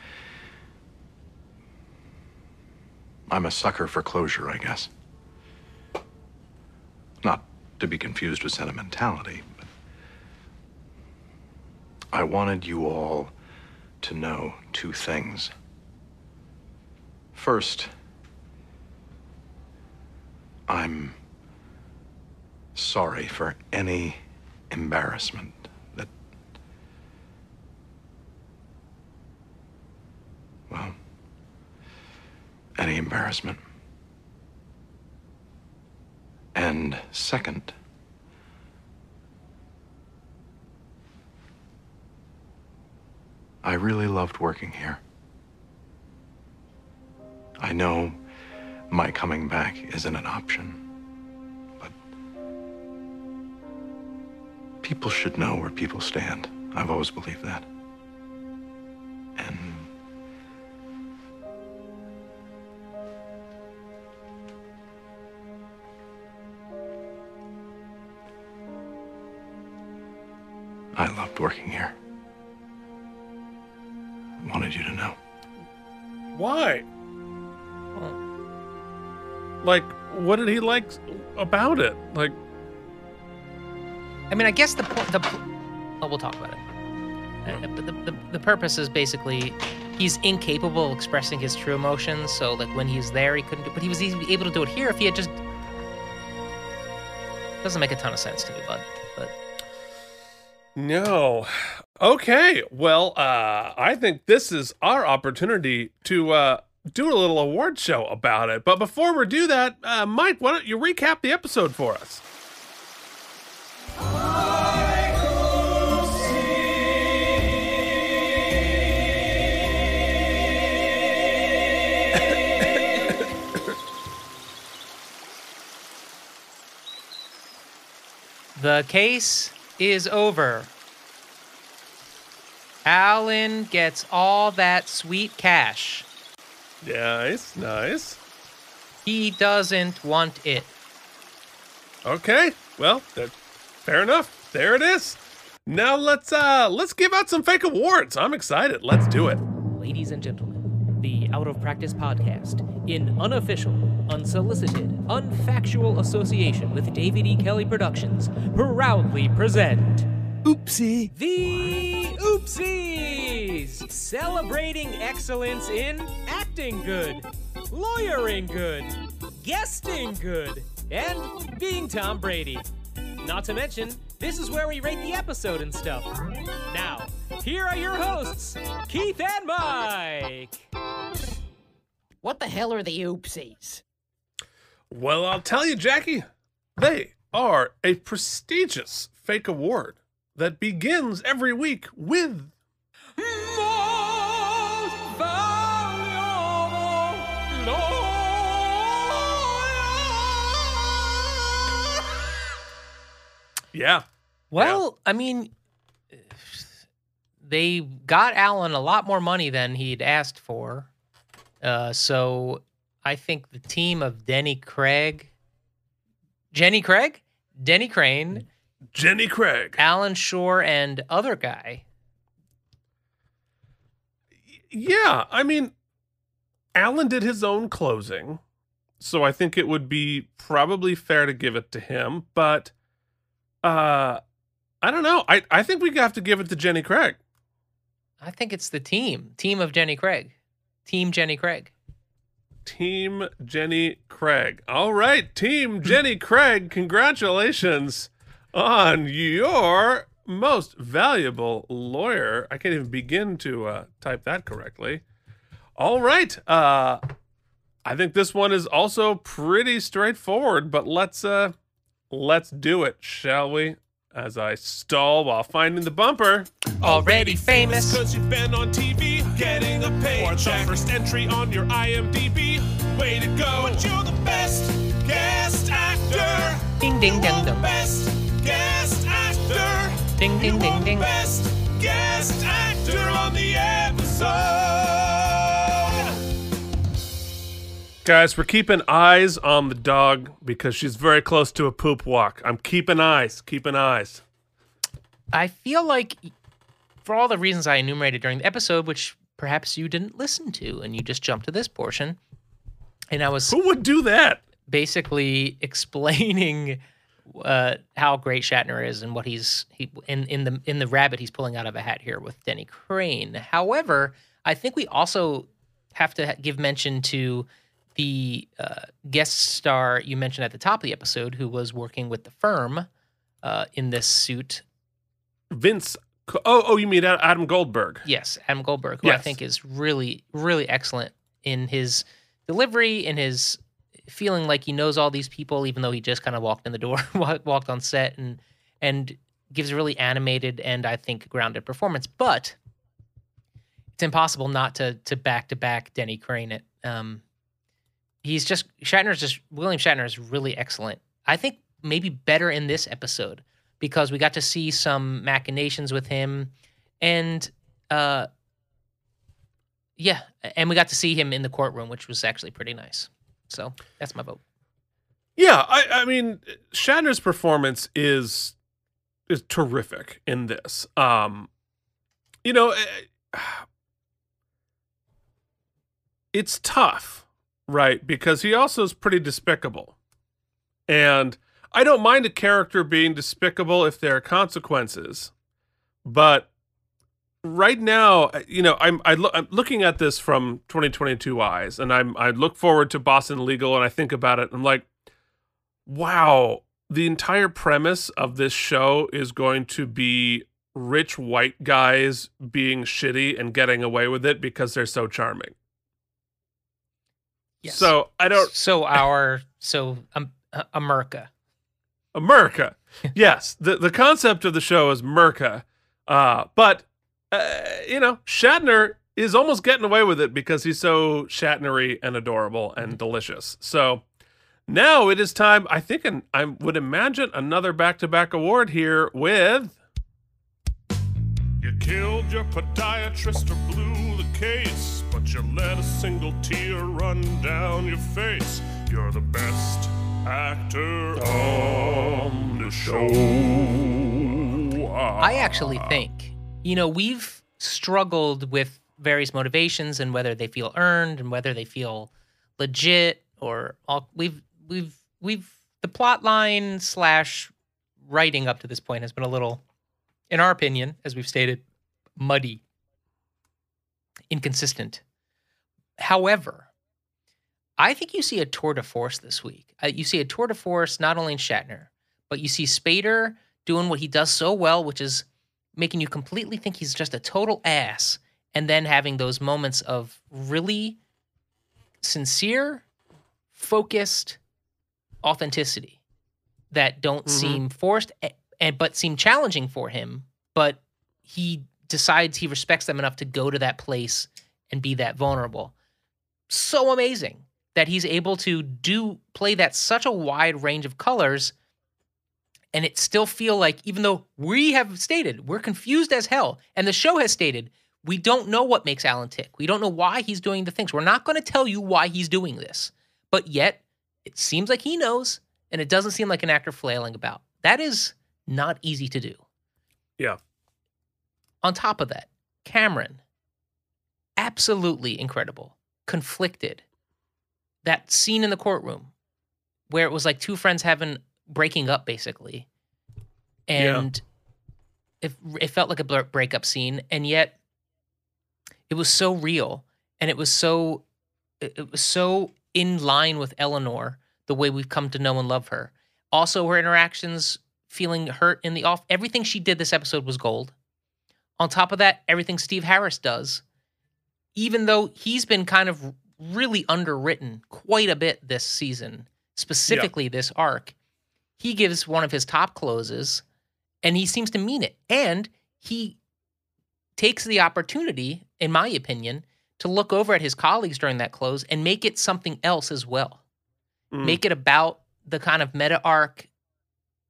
I'm a sucker for closure, I guess. Not to be confused with sentimentality, but I wanted you all to know two things. First, I'm sorry for any embarrassment that, well, any embarrassment. And second, I really loved working here. I know my coming back isn't an option, but people should know where people stand. I've always believed that. I loved working here. Wanted you to know. Why? Like, what did he like about it? Like, I mean, I guess the point. The oh, we'll talk about it. Uh, but the, the the purpose is basically he's incapable of expressing his true emotions. So like when he's there, he couldn't do. But he was able to do it here if he had just. Doesn't make a ton of sense to me, bud. But no. Okay. Well, uh, I think this is our opportunity to uh, do a little award show about it. But before we do that, uh, Mike, why don't you recap the episode for us? the case is over. Alan gets all that sweet cash. Nice, nice. He doesn't want it. Okay. Well, that, fair enough. There it is. Now let's uh let's give out some fake awards. I'm excited. Let's do it. Ladies and gentlemen, the Out of Practice podcast, in unofficial, unsolicited, unfactual association with David E. Kelley Productions, proudly present. Oopsie. The Oopsies! Celebrating excellence in acting good, lawyering good, guesting good, and being Tom Brady. Not to mention, this is where we rate the episode and stuff. Now, here are your hosts, Keith and Mike. What the hell are the oopsies? Well, I'll tell you, Jackie, they are a prestigious fake award that begins every week with Yeah. Well, I mean, they got Alan a lot more money than he'd asked for. Uh, so I think the team of Denny Craig, Jenny Craig, Denny Crane, Jenny Craig, Alan Shore, and other guy. Yeah, I mean, Alan did his own closing, so I think it would be probably fair to give it to him. But uh, I don't know. I I think we have to give it to Jenny Craig. I think it's the team, team of Jenny Craig, team Jenny Craig. Team Jenny Craig. All right, Team Jenny Craig, congratulations on your most valuable lawyer. I can't even begin to uh, type that correctly. All right. Uh, I think this one is also pretty straightforward, but let's uh, let's do it, shall we? As I stall while finding the bumper. Already famous. Cause you've been on TV, getting a paycheck. Or the first entry on your IMDb. Way to go. But you're the best guest actor. Ding ding ding The ding. best guest actor. Ding ding ding ding. Best guest actor on the episode. Guys, we're keeping eyes on the dog because she's very close to a poop walk. I'm keeping eyes, keeping eyes. I feel like, for all the reasons I enumerated during the episode, which perhaps you didn't listen to and you just jumped to this portion, and I was who would do that? Basically explaining uh, how great Shatner is and what he's he in in the in the rabbit he's pulling out of a hat here with Denny Crane. However, I think we also have to give mention to the uh, guest star you mentioned at the top of the episode, who was working with the firm uh, in this suit. Vince. Oh, oh, you mean Adam Goldberg? Yes, Adam Goldberg, who I think is really, really excellent in his delivery, in his feeling like he knows all these people, even though he just kind of walked in the door, walked on set, and and gives a really animated and I think grounded performance. But it's impossible not to to back to back Denny Crane it. Um, he's just Shatner's just William Shatner is really excellent. I think maybe better in this episode because we got to see some machinations with him and uh yeah, and we got to see him in the courtroom, which was actually pretty nice. So that's my vote. Yeah, I, I mean, Shatner's performance is is terrific in this. Um, you know, eh, it's tough, right? Because he also is pretty despicable, and I don't mind a character being despicable if there are consequences, but right now, you know, I'm I I'm looking at this from 2022 eyes, and I'm I look forward to Boston Legal, and I think about it. And I'm like, wow, the entire premise of this show is going to be rich white guys being shitty and getting away with it because they're so charming. Yes. So I don't. So our so um, uh, America. America. yes, the the concept of the show is Merca, uh, but uh, you know Shatner is almost getting away with it because he's so Shatnery and adorable and delicious. So now it is time. I think, and I would imagine another back to back award here with You killed your podiatrist or blew the case, you let a single tear run down your face. You're the best actor on the show. I actually think, you know, we've struggled with various motivations and whether they feel earned and whether they feel legit or all we've we've we've the plot line slash writing up to this point has been a little, in our opinion, as we've stated, muddy, inconsistent. However, I think you see a tour de force this week. Uh, you see a tour de force not only in Shatner, but you see Spader doing what he does so well, which is making you completely think he's just a total ass, and then having those moments of really sincere, focused authenticity that don't Mhm. seem forced and but seem challenging for him, but he decides he respects them enough to go to that place and be that vulnerable. So amazing that he's able to do play that such a wide range of colors and it still feel like even though we have stated we're confused as hell and the show has stated we don't know what makes Alan tick. We don't know why he's doing the things. We're not going to tell you why he's doing this. But yet it seems like he knows and it doesn't seem like an actor flailing about. That is not easy to do. yeah. On top of that, Cameron, absolutely incredible, conflicted. That scene in the courtroom where it was like two friends having breaking up basically, Yeah. and it it felt like a breakup scene, and yet it was so real and it was so it was so in line with Eleanor, the way we've come to know and love her. Also, her interactions, feeling hurt in the off, everything she did this episode was gold. On top of that, everything Steve Harris does, even though he's been kind of really underwritten quite a bit this season, specifically this arc, he gives one of his top closes and he seems to mean it. And he takes the opportunity, in my opinion, to look over at his colleagues during that close and make it something else as well. Mm. Make it about the kind of meta arc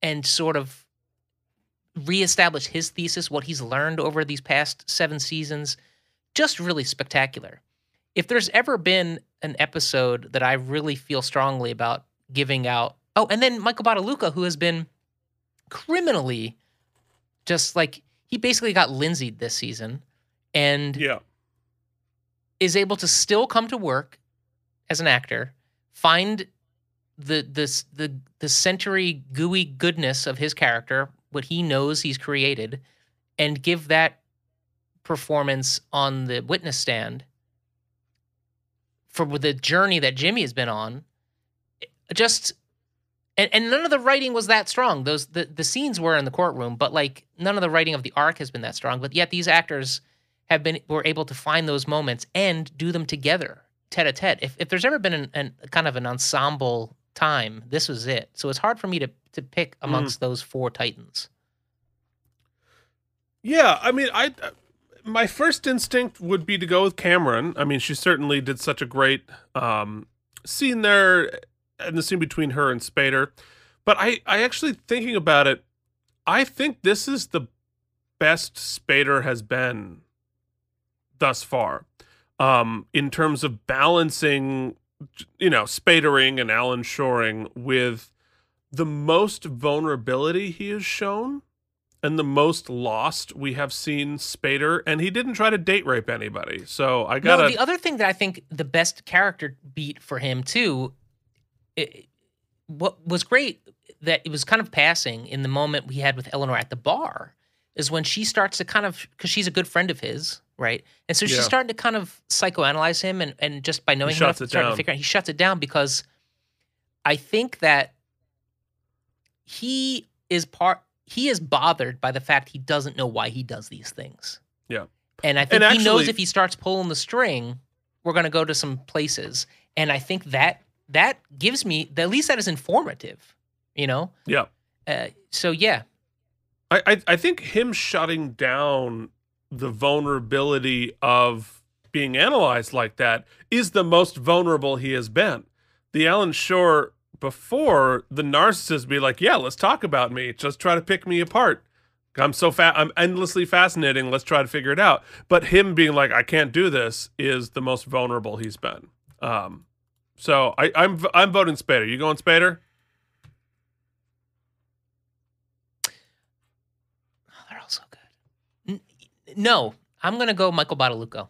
and sort of reestablish his thesis, what he's learned over these past seven seasons. Just really spectacular. If there's ever been an episode that I really feel strongly about giving out, oh, and then Michael Badalucco, who has been criminally just like he basically got Lindsayed this season and yeah. is able to still come to work as an actor, find the the the the century gooey goodness of his character, what he knows he's created, and give that performance on the witness stand for the journey that Jimmy has been on. Just and, and none of the writing was that strong. Those the, the scenes were in the courtroom, but like none of the writing of the arc has been that strong. But yet these actors have been were able to find those moments and do them together, tete a tete. If if there's ever been an, an kind of an ensemble time, this was it. So it's hard for me to to pick mm-hmm. amongst those four titans. Yeah, I mean, I my first instinct would be to go with Cameron. I mean, she certainly did such a great um, scene there, and the scene between her and Spader. But I, I actually thinking about it, I think this is the best Spader has been thus far, um, in terms of balancing, you know, Spadering and Alan Shoring with the most vulnerability he has shown and the most lost we have seen Spader, and he didn't try to date rape anybody. So I gotta. No, the other thing that I think the best character beat for him too, it, what was great that it was kind of passing in the moment we had with Eleanor at the bar is when she starts to kind of because she's a good friend of his, right? And so she's Yeah. starting to kind of psychoanalyze him, and and just by knowing him enough, starting down. to figure out he shuts it down because I think that he is part he is bothered by the fact he doesn't know why he does these things. yeah. And I think And he knows if he starts pulling the string, we're going to go to some places. And I think that that gives me at least that is informative, you know. Yeah. Uh, so yeah, I, I I think him shutting down the vulnerability of being analyzed like that is the most vulnerable he has been. The Alan Shore before the narcissist be like, yeah, let's talk about me. Just try to pick me apart. I'm so fat. I'm endlessly fascinating. Let's try to figure it out. But him being like, I can't do this is the most vulnerable he's been. Um, so I, I'm I'm voting Spader. You going Spader? they're all so good. N- no, I'm going to go Michael Badalucco.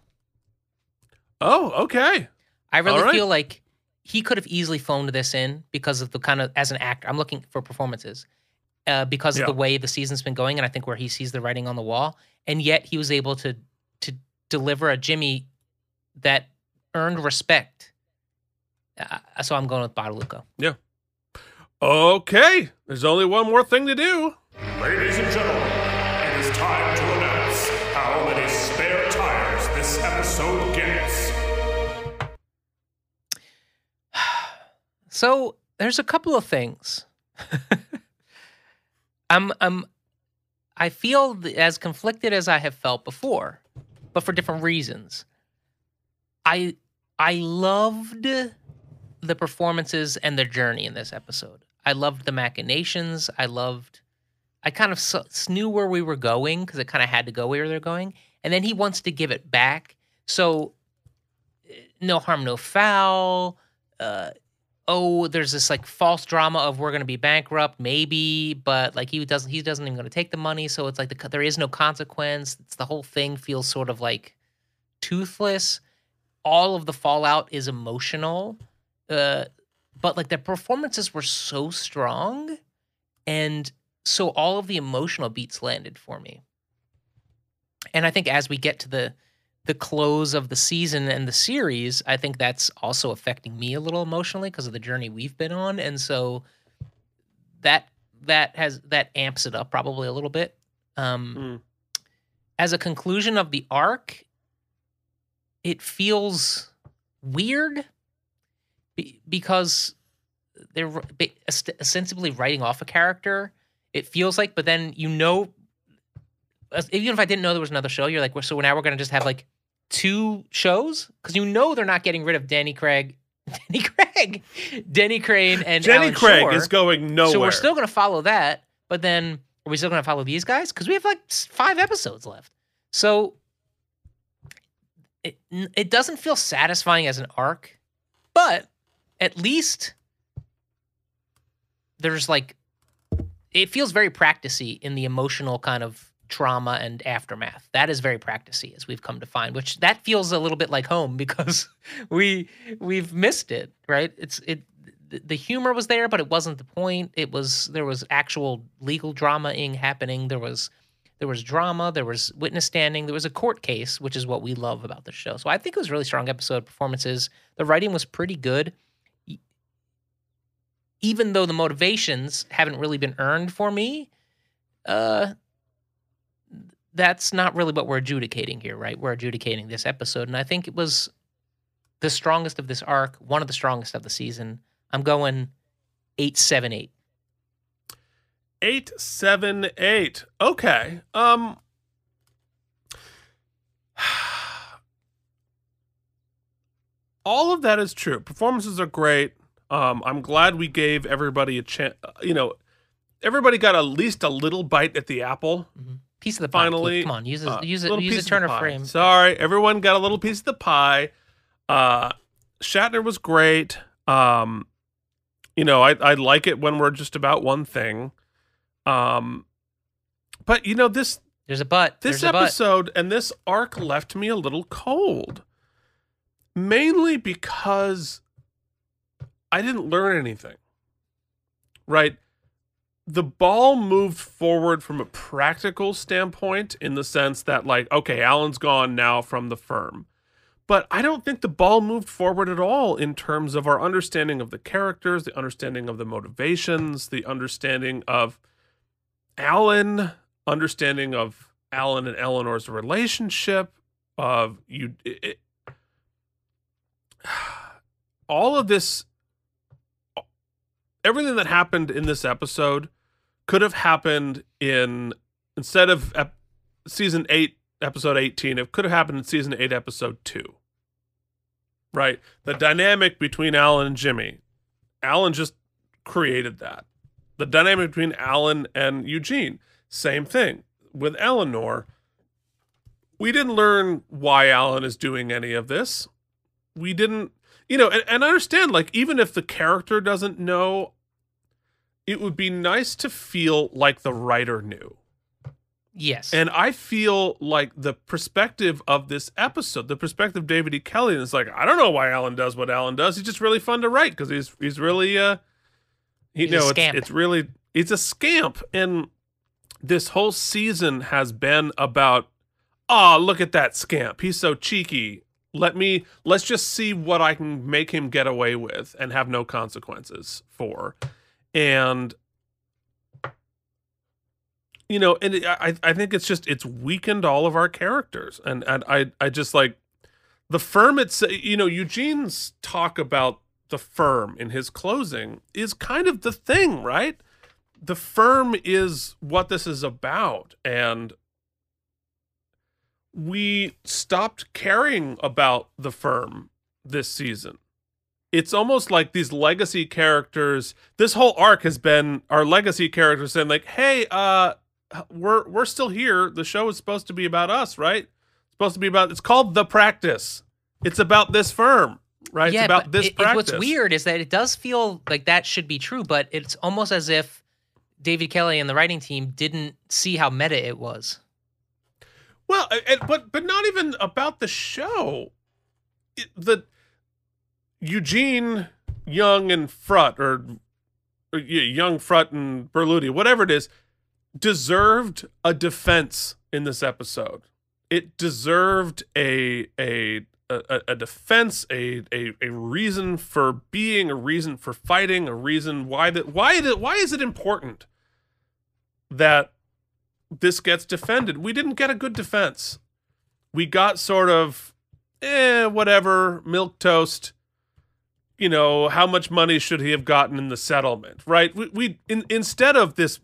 Oh, okay. I really All right. feel like he could have easily phoned this in because of the kind of as an actor. I'm looking for performances uh, because Yeah. of the way the season's been going, and I think where he sees the writing on the wall, and yet he was able to to deliver a Jimmy that earned respect. Uh, so I'm going with Badalucco. Yeah. Okay. There's only one more thing to do. Ladies and gentlemen, it is time So there's a couple of things. I'm I'm I feel as conflicted as I have felt before, but for different reasons. I I loved the performances and the journey in this episode. I loved the machinations. I loved I kind of s- knew where we were going because it kind of had to go where they're going. And then he wants to give it back. So eh, no harm, no foul. Uh, oh, there's this like false drama of we're going to be bankrupt, maybe, but like he doesn't, he doesn't even going to take the money. So it's like the, there is no consequence. It's the whole thing feels sort of like toothless. All of the fallout is emotional, uh, but like the performances were so strong, and so all of the emotional beats landed for me. And I think as we get to the the close of the season and the series, I think that's also affecting me a little emotionally because of the journey we've been on, and so that that has that amps it up probably a little bit. Um, As a conclusion of the arc, it feels weird be- because they're ostensibly writing off a character. It feels like, but then you know, even if I didn't know there was another show, you're like, so now we're gonna just have like two shows because you know they're not getting rid of Danny Craig, Danny Craig, Denny Crane, and Jenny Alan Craig Shore. is going nowhere. So we're still gonna follow that, but then are we still gonna follow these guys? Because we have like five episodes left. So it it doesn't feel satisfying as an arc, but at least there's like it feels very practicey in the emotional kind of trauma and aftermath. That is very practicey as we've come to find, which that feels a little bit like home because we we've missed it, right? It's it the- humor was there, but it wasn't the point. It was there was actual legal drama-ing happening. There was there was drama, there was witness standing, there was a court case, which is what we love about the show. So I think it was really strong episode. Performances, the writing was pretty good. Even though the motivations haven't really been earned for me, uh that's not really what we're adjudicating here, right? We're adjudicating this episode, and I think it was the strongest of this arc, one of the strongest of the season. I'm going eight seven eight. Eight seven eight. Okay. Um. All of that is true. Performances are great. Um, I'm glad we gave everybody a chance. You know, everybody got at least a little bite at the apple. Piece of the pie. Keith. Finally, Come on, use a uh, use a use a Turner frame. Sorry, everyone got a little piece of the pie. Uh, Shatner was great. Um, you know, I I like it when we're just about one thing. Um, but you know this There's a but. this There's but. episode and this arc left me a little cold. Mainly because I didn't learn anything. Right? The ball moved forward from a practical standpoint in the sense that, like, okay, Alan's gone now from the firm. But I don't think the ball moved forward at all in terms of our understanding of the characters, the understanding of the motivations, the understanding of Alan, understanding of Alan and Eleanor's relationship, of you, it, all of this, everything that happened in this episode could have happened in instead of ep- season eight, episode eighteen. It could have happened in season eight, episode two. Right, the dynamic between Alan and Jimmy. Alan just created that. The dynamic between Alan and Eugene, same thing with Eleanor. We didn't learn why Alan is doing any of this. We didn't, you know, and, and understand, like, even if the character doesn't know, it would be nice to feel like the writer knew. Yes. And I feel like the perspective of this episode, the perspective of David E. Kelley, is like, I don't know why Alan does what Alan does. He's just really fun to write because he's he's really uh you He's a no, it's, it's really it's a scamp. And this whole season has been about, oh, look at that scamp. He's so cheeky. Let me let's just see what I can make him get away with and have no consequences for. And you know, and I I think it's just it's weakened all of our characters, and and I I just like the firm. It's you know Eugene's talk about the firm in his closing is kind of the thing, right? The firm is what this is about, and we stopped caring about the firm this season. It's almost like these legacy characters. This whole arc has been our legacy characters saying like, "Hey, uh, we're we're still here. The show is supposed to be about us, right? It's supposed to be about. It's called the practice. It's about this firm, right? yeah, it's about this it- it- what's weird is that it does feel like that should be true, but it's almost as if David Kelley and the writing team didn't see how meta it was. Well, but but not even about the show. It, the Eugene Young and Frutt, or, or Young Frutt and Berluti, whatever it is, deserved a defense in this episode. it deserved a a a, a defense, a, a a reason for being, a reason for fighting, a reason why that why that why is it important that this gets defended? We didn't get a good defense. We got sort of eh, whatever, milk toast. You know, how much money should he have gotten in the settlement, right? We, we in, instead of this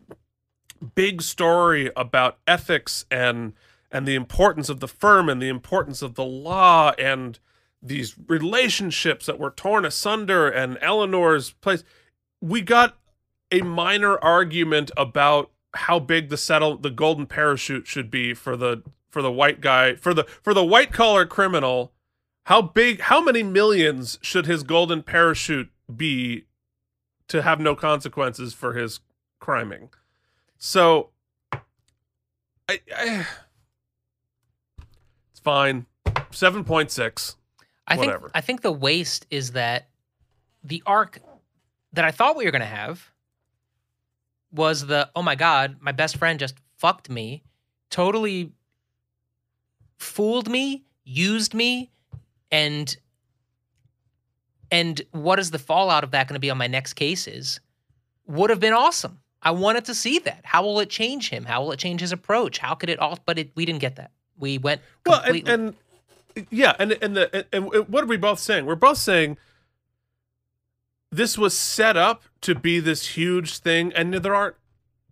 big story about ethics and and the importance of the firm and the importance of the law and these relationships that were torn asunder and Eleanor's place we got a minor argument about how big the settle the golden parachute should be for the for the white guy for the for the white collar criminal how big how many millions should his golden parachute be to have no consequences for his criming? So I, I it's fine. 7.6 I think I think the waste is that the arc that I thought we were gonna have was the oh my god, my best friend just fucked me, totally fooled me, used me, and and what is the fallout of that going to be on my next cases? Would have been awesome. I wanted to see that. How will it change him? How will it change his approach? How could it all? But it, we didn't get that. We went well and, and yeah and and the and, and what are we both saying we're both saying this was set up to be this huge thing and there aren't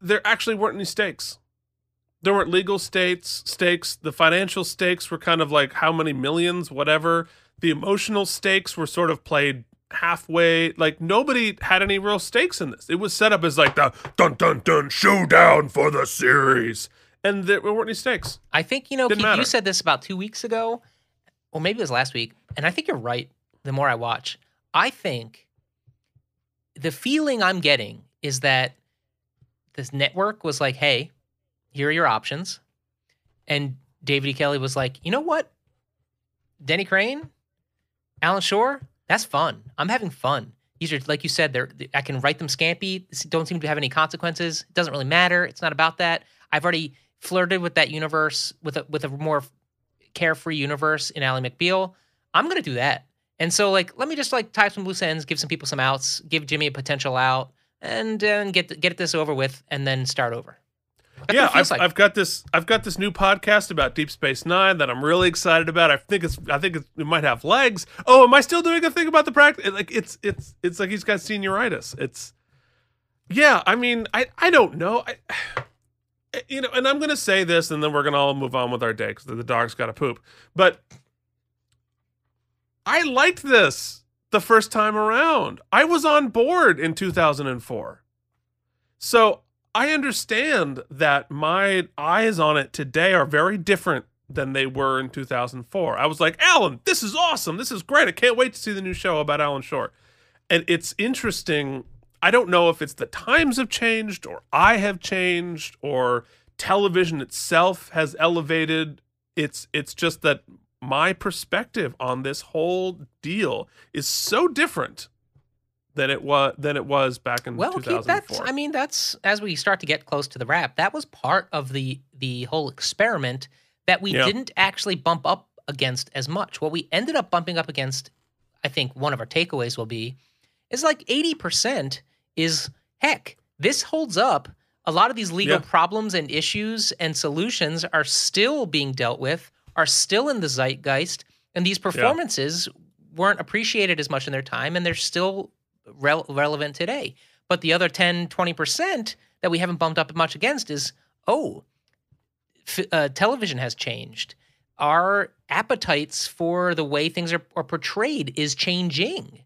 there actually weren't any stakes there weren't legal states stakes. The financial stakes were kind of like how many millions whatever. The emotional stakes were sort of played halfway. Like nobody had any real stakes in this. It was set up as like the dun dun dun showdown for the series. And there weren't any stakes. I think you know Keith, you said this about two weeks ago, or maybe it was last week, and I think you're right. The more I watch, I think the feeling I'm getting is that this network was like, "Hey, here are your options," and David E. Kelley was like, "You know what, Denny Crane, Alan Shore, that's fun. I'm having fun." These are, like you said, they're, I can write them scampy. Don't seem to have any consequences. It doesn't really matter. It's not about that. I've already flirted with that universe with a with a more carefree universe in Ally McBeal. I'm gonna do that. And so like let me just like tie some loose ends, give some people some outs, give Jimmy a potential out, and and get get this over with, and then start over. Yeah, I've, like. I've got this. I've got this new podcast about Deep Space Nine that I'm really excited about. I think it's. I think it's, it might have legs. Oh, am I still doing a thing about the practice? Like it's. It's. It's like he's got senioritis. It's. Yeah, I mean, I. I don't know. I. You know, and I'm gonna say this, and then we're gonna all move on with our day because the dog's got to poop. But I liked this the first time around. I was on board in 2004. So I understand that my eyes on it today are very different than they were in 2004. I was like, Alan, this is awesome. This is great. I can't wait to see the new show about Alan Shore. And it's interesting. I don't know if it's the times have changed or I have changed or television itself has elevated. It's it's just that my perspective on this whole deal is so different than it was than it was back in Well, Keith, 2004. that's I mean, that's as we start to get close to the wrap, that was part of the the whole experiment that we Yeah. didn't actually bump up against as much. What we ended up bumping up against, I think one of our takeaways will be, is like 80% is heck, this holds up. A lot of these legal Yeah. problems and issues and solutions are still being dealt with, are still in the zeitgeist, and these performances weren't appreciated as much in their time, and they're still rel- relevant today. But the other 10, 20% that we haven't bumped up much against is, oh, f- uh, television has changed. Our appetites for the way things are, are portrayed is changing.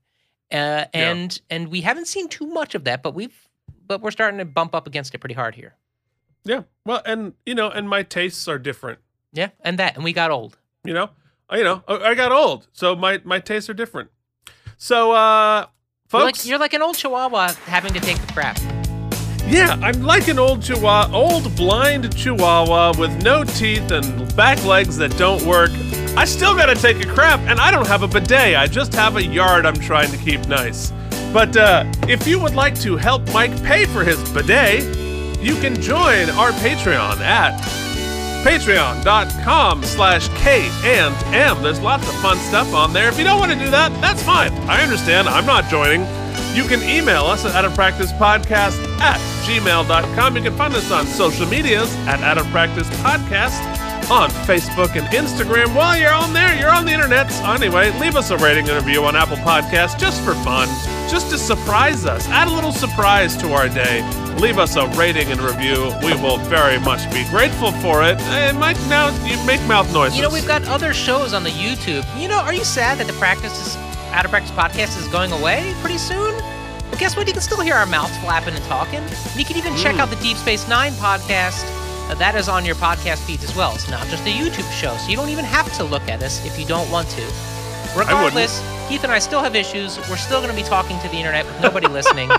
Uh, and and we haven't seen too much of that, but we've but we're starting to bump up against it pretty hard here. Yeah. Well, and you know, and my tastes are different. Yeah, and that, and we got old. You know, I- you know, I I got old, so my my tastes are different. So, uh, You're folks, like, you're like an old chihuahua having to take the crap. yeah, I'm like an old chihuahua, old blind chihuahua with no teeth and back legs that don't work. I still gotta take a crap, and I don't have a bidet. I just have a yard I'm trying to keep nice. But uh, if you would like to help Mike pay for his bidet, you can join our Patreon at Patreon.com slash K and M. There's lots of fun stuff on there. If you don't want to do that, that's fine. I understand. I'm not joining. You can email us at Out of Practice Podcast at gmail.com. You can find us on social medias at Out of Practice Podcast on Facebook and Instagram. While you're on there, you're on the internet. Anyway, leave us a rating and review on Apple Podcasts just for fun, just to surprise us. Add a little surprise to our day. Leave us a rating and review. We will very much be grateful for it. And Mike, now you make mouth noises. You know, we've got other shows on the YouTube. You know, are you sad that the practice is, out of practice podcast is going away pretty soon? Well, guess what? You can still hear our mouths flapping and talking. You can even check Mm. out the Deep Space Nine podcast. That is on your podcast feeds as well. It's not just a YouTube show, so you don't even have to look at us if you don't want to. Regardless, Keith and I still have issues. We're still going to be talking to the internet with nobody listening.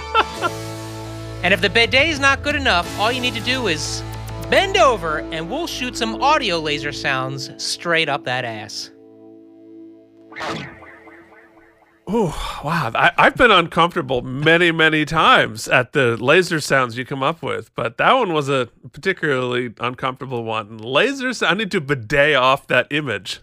And if the bidet is not good enough, all you need to do is bend over and we'll shoot some audio laser sounds straight up that ass. Ooh, wow. I, I've been uncomfortable many, many times at the laser sounds you come up with, but that one was a particularly uncomfortable one. Lasers, I need to bidet off that image.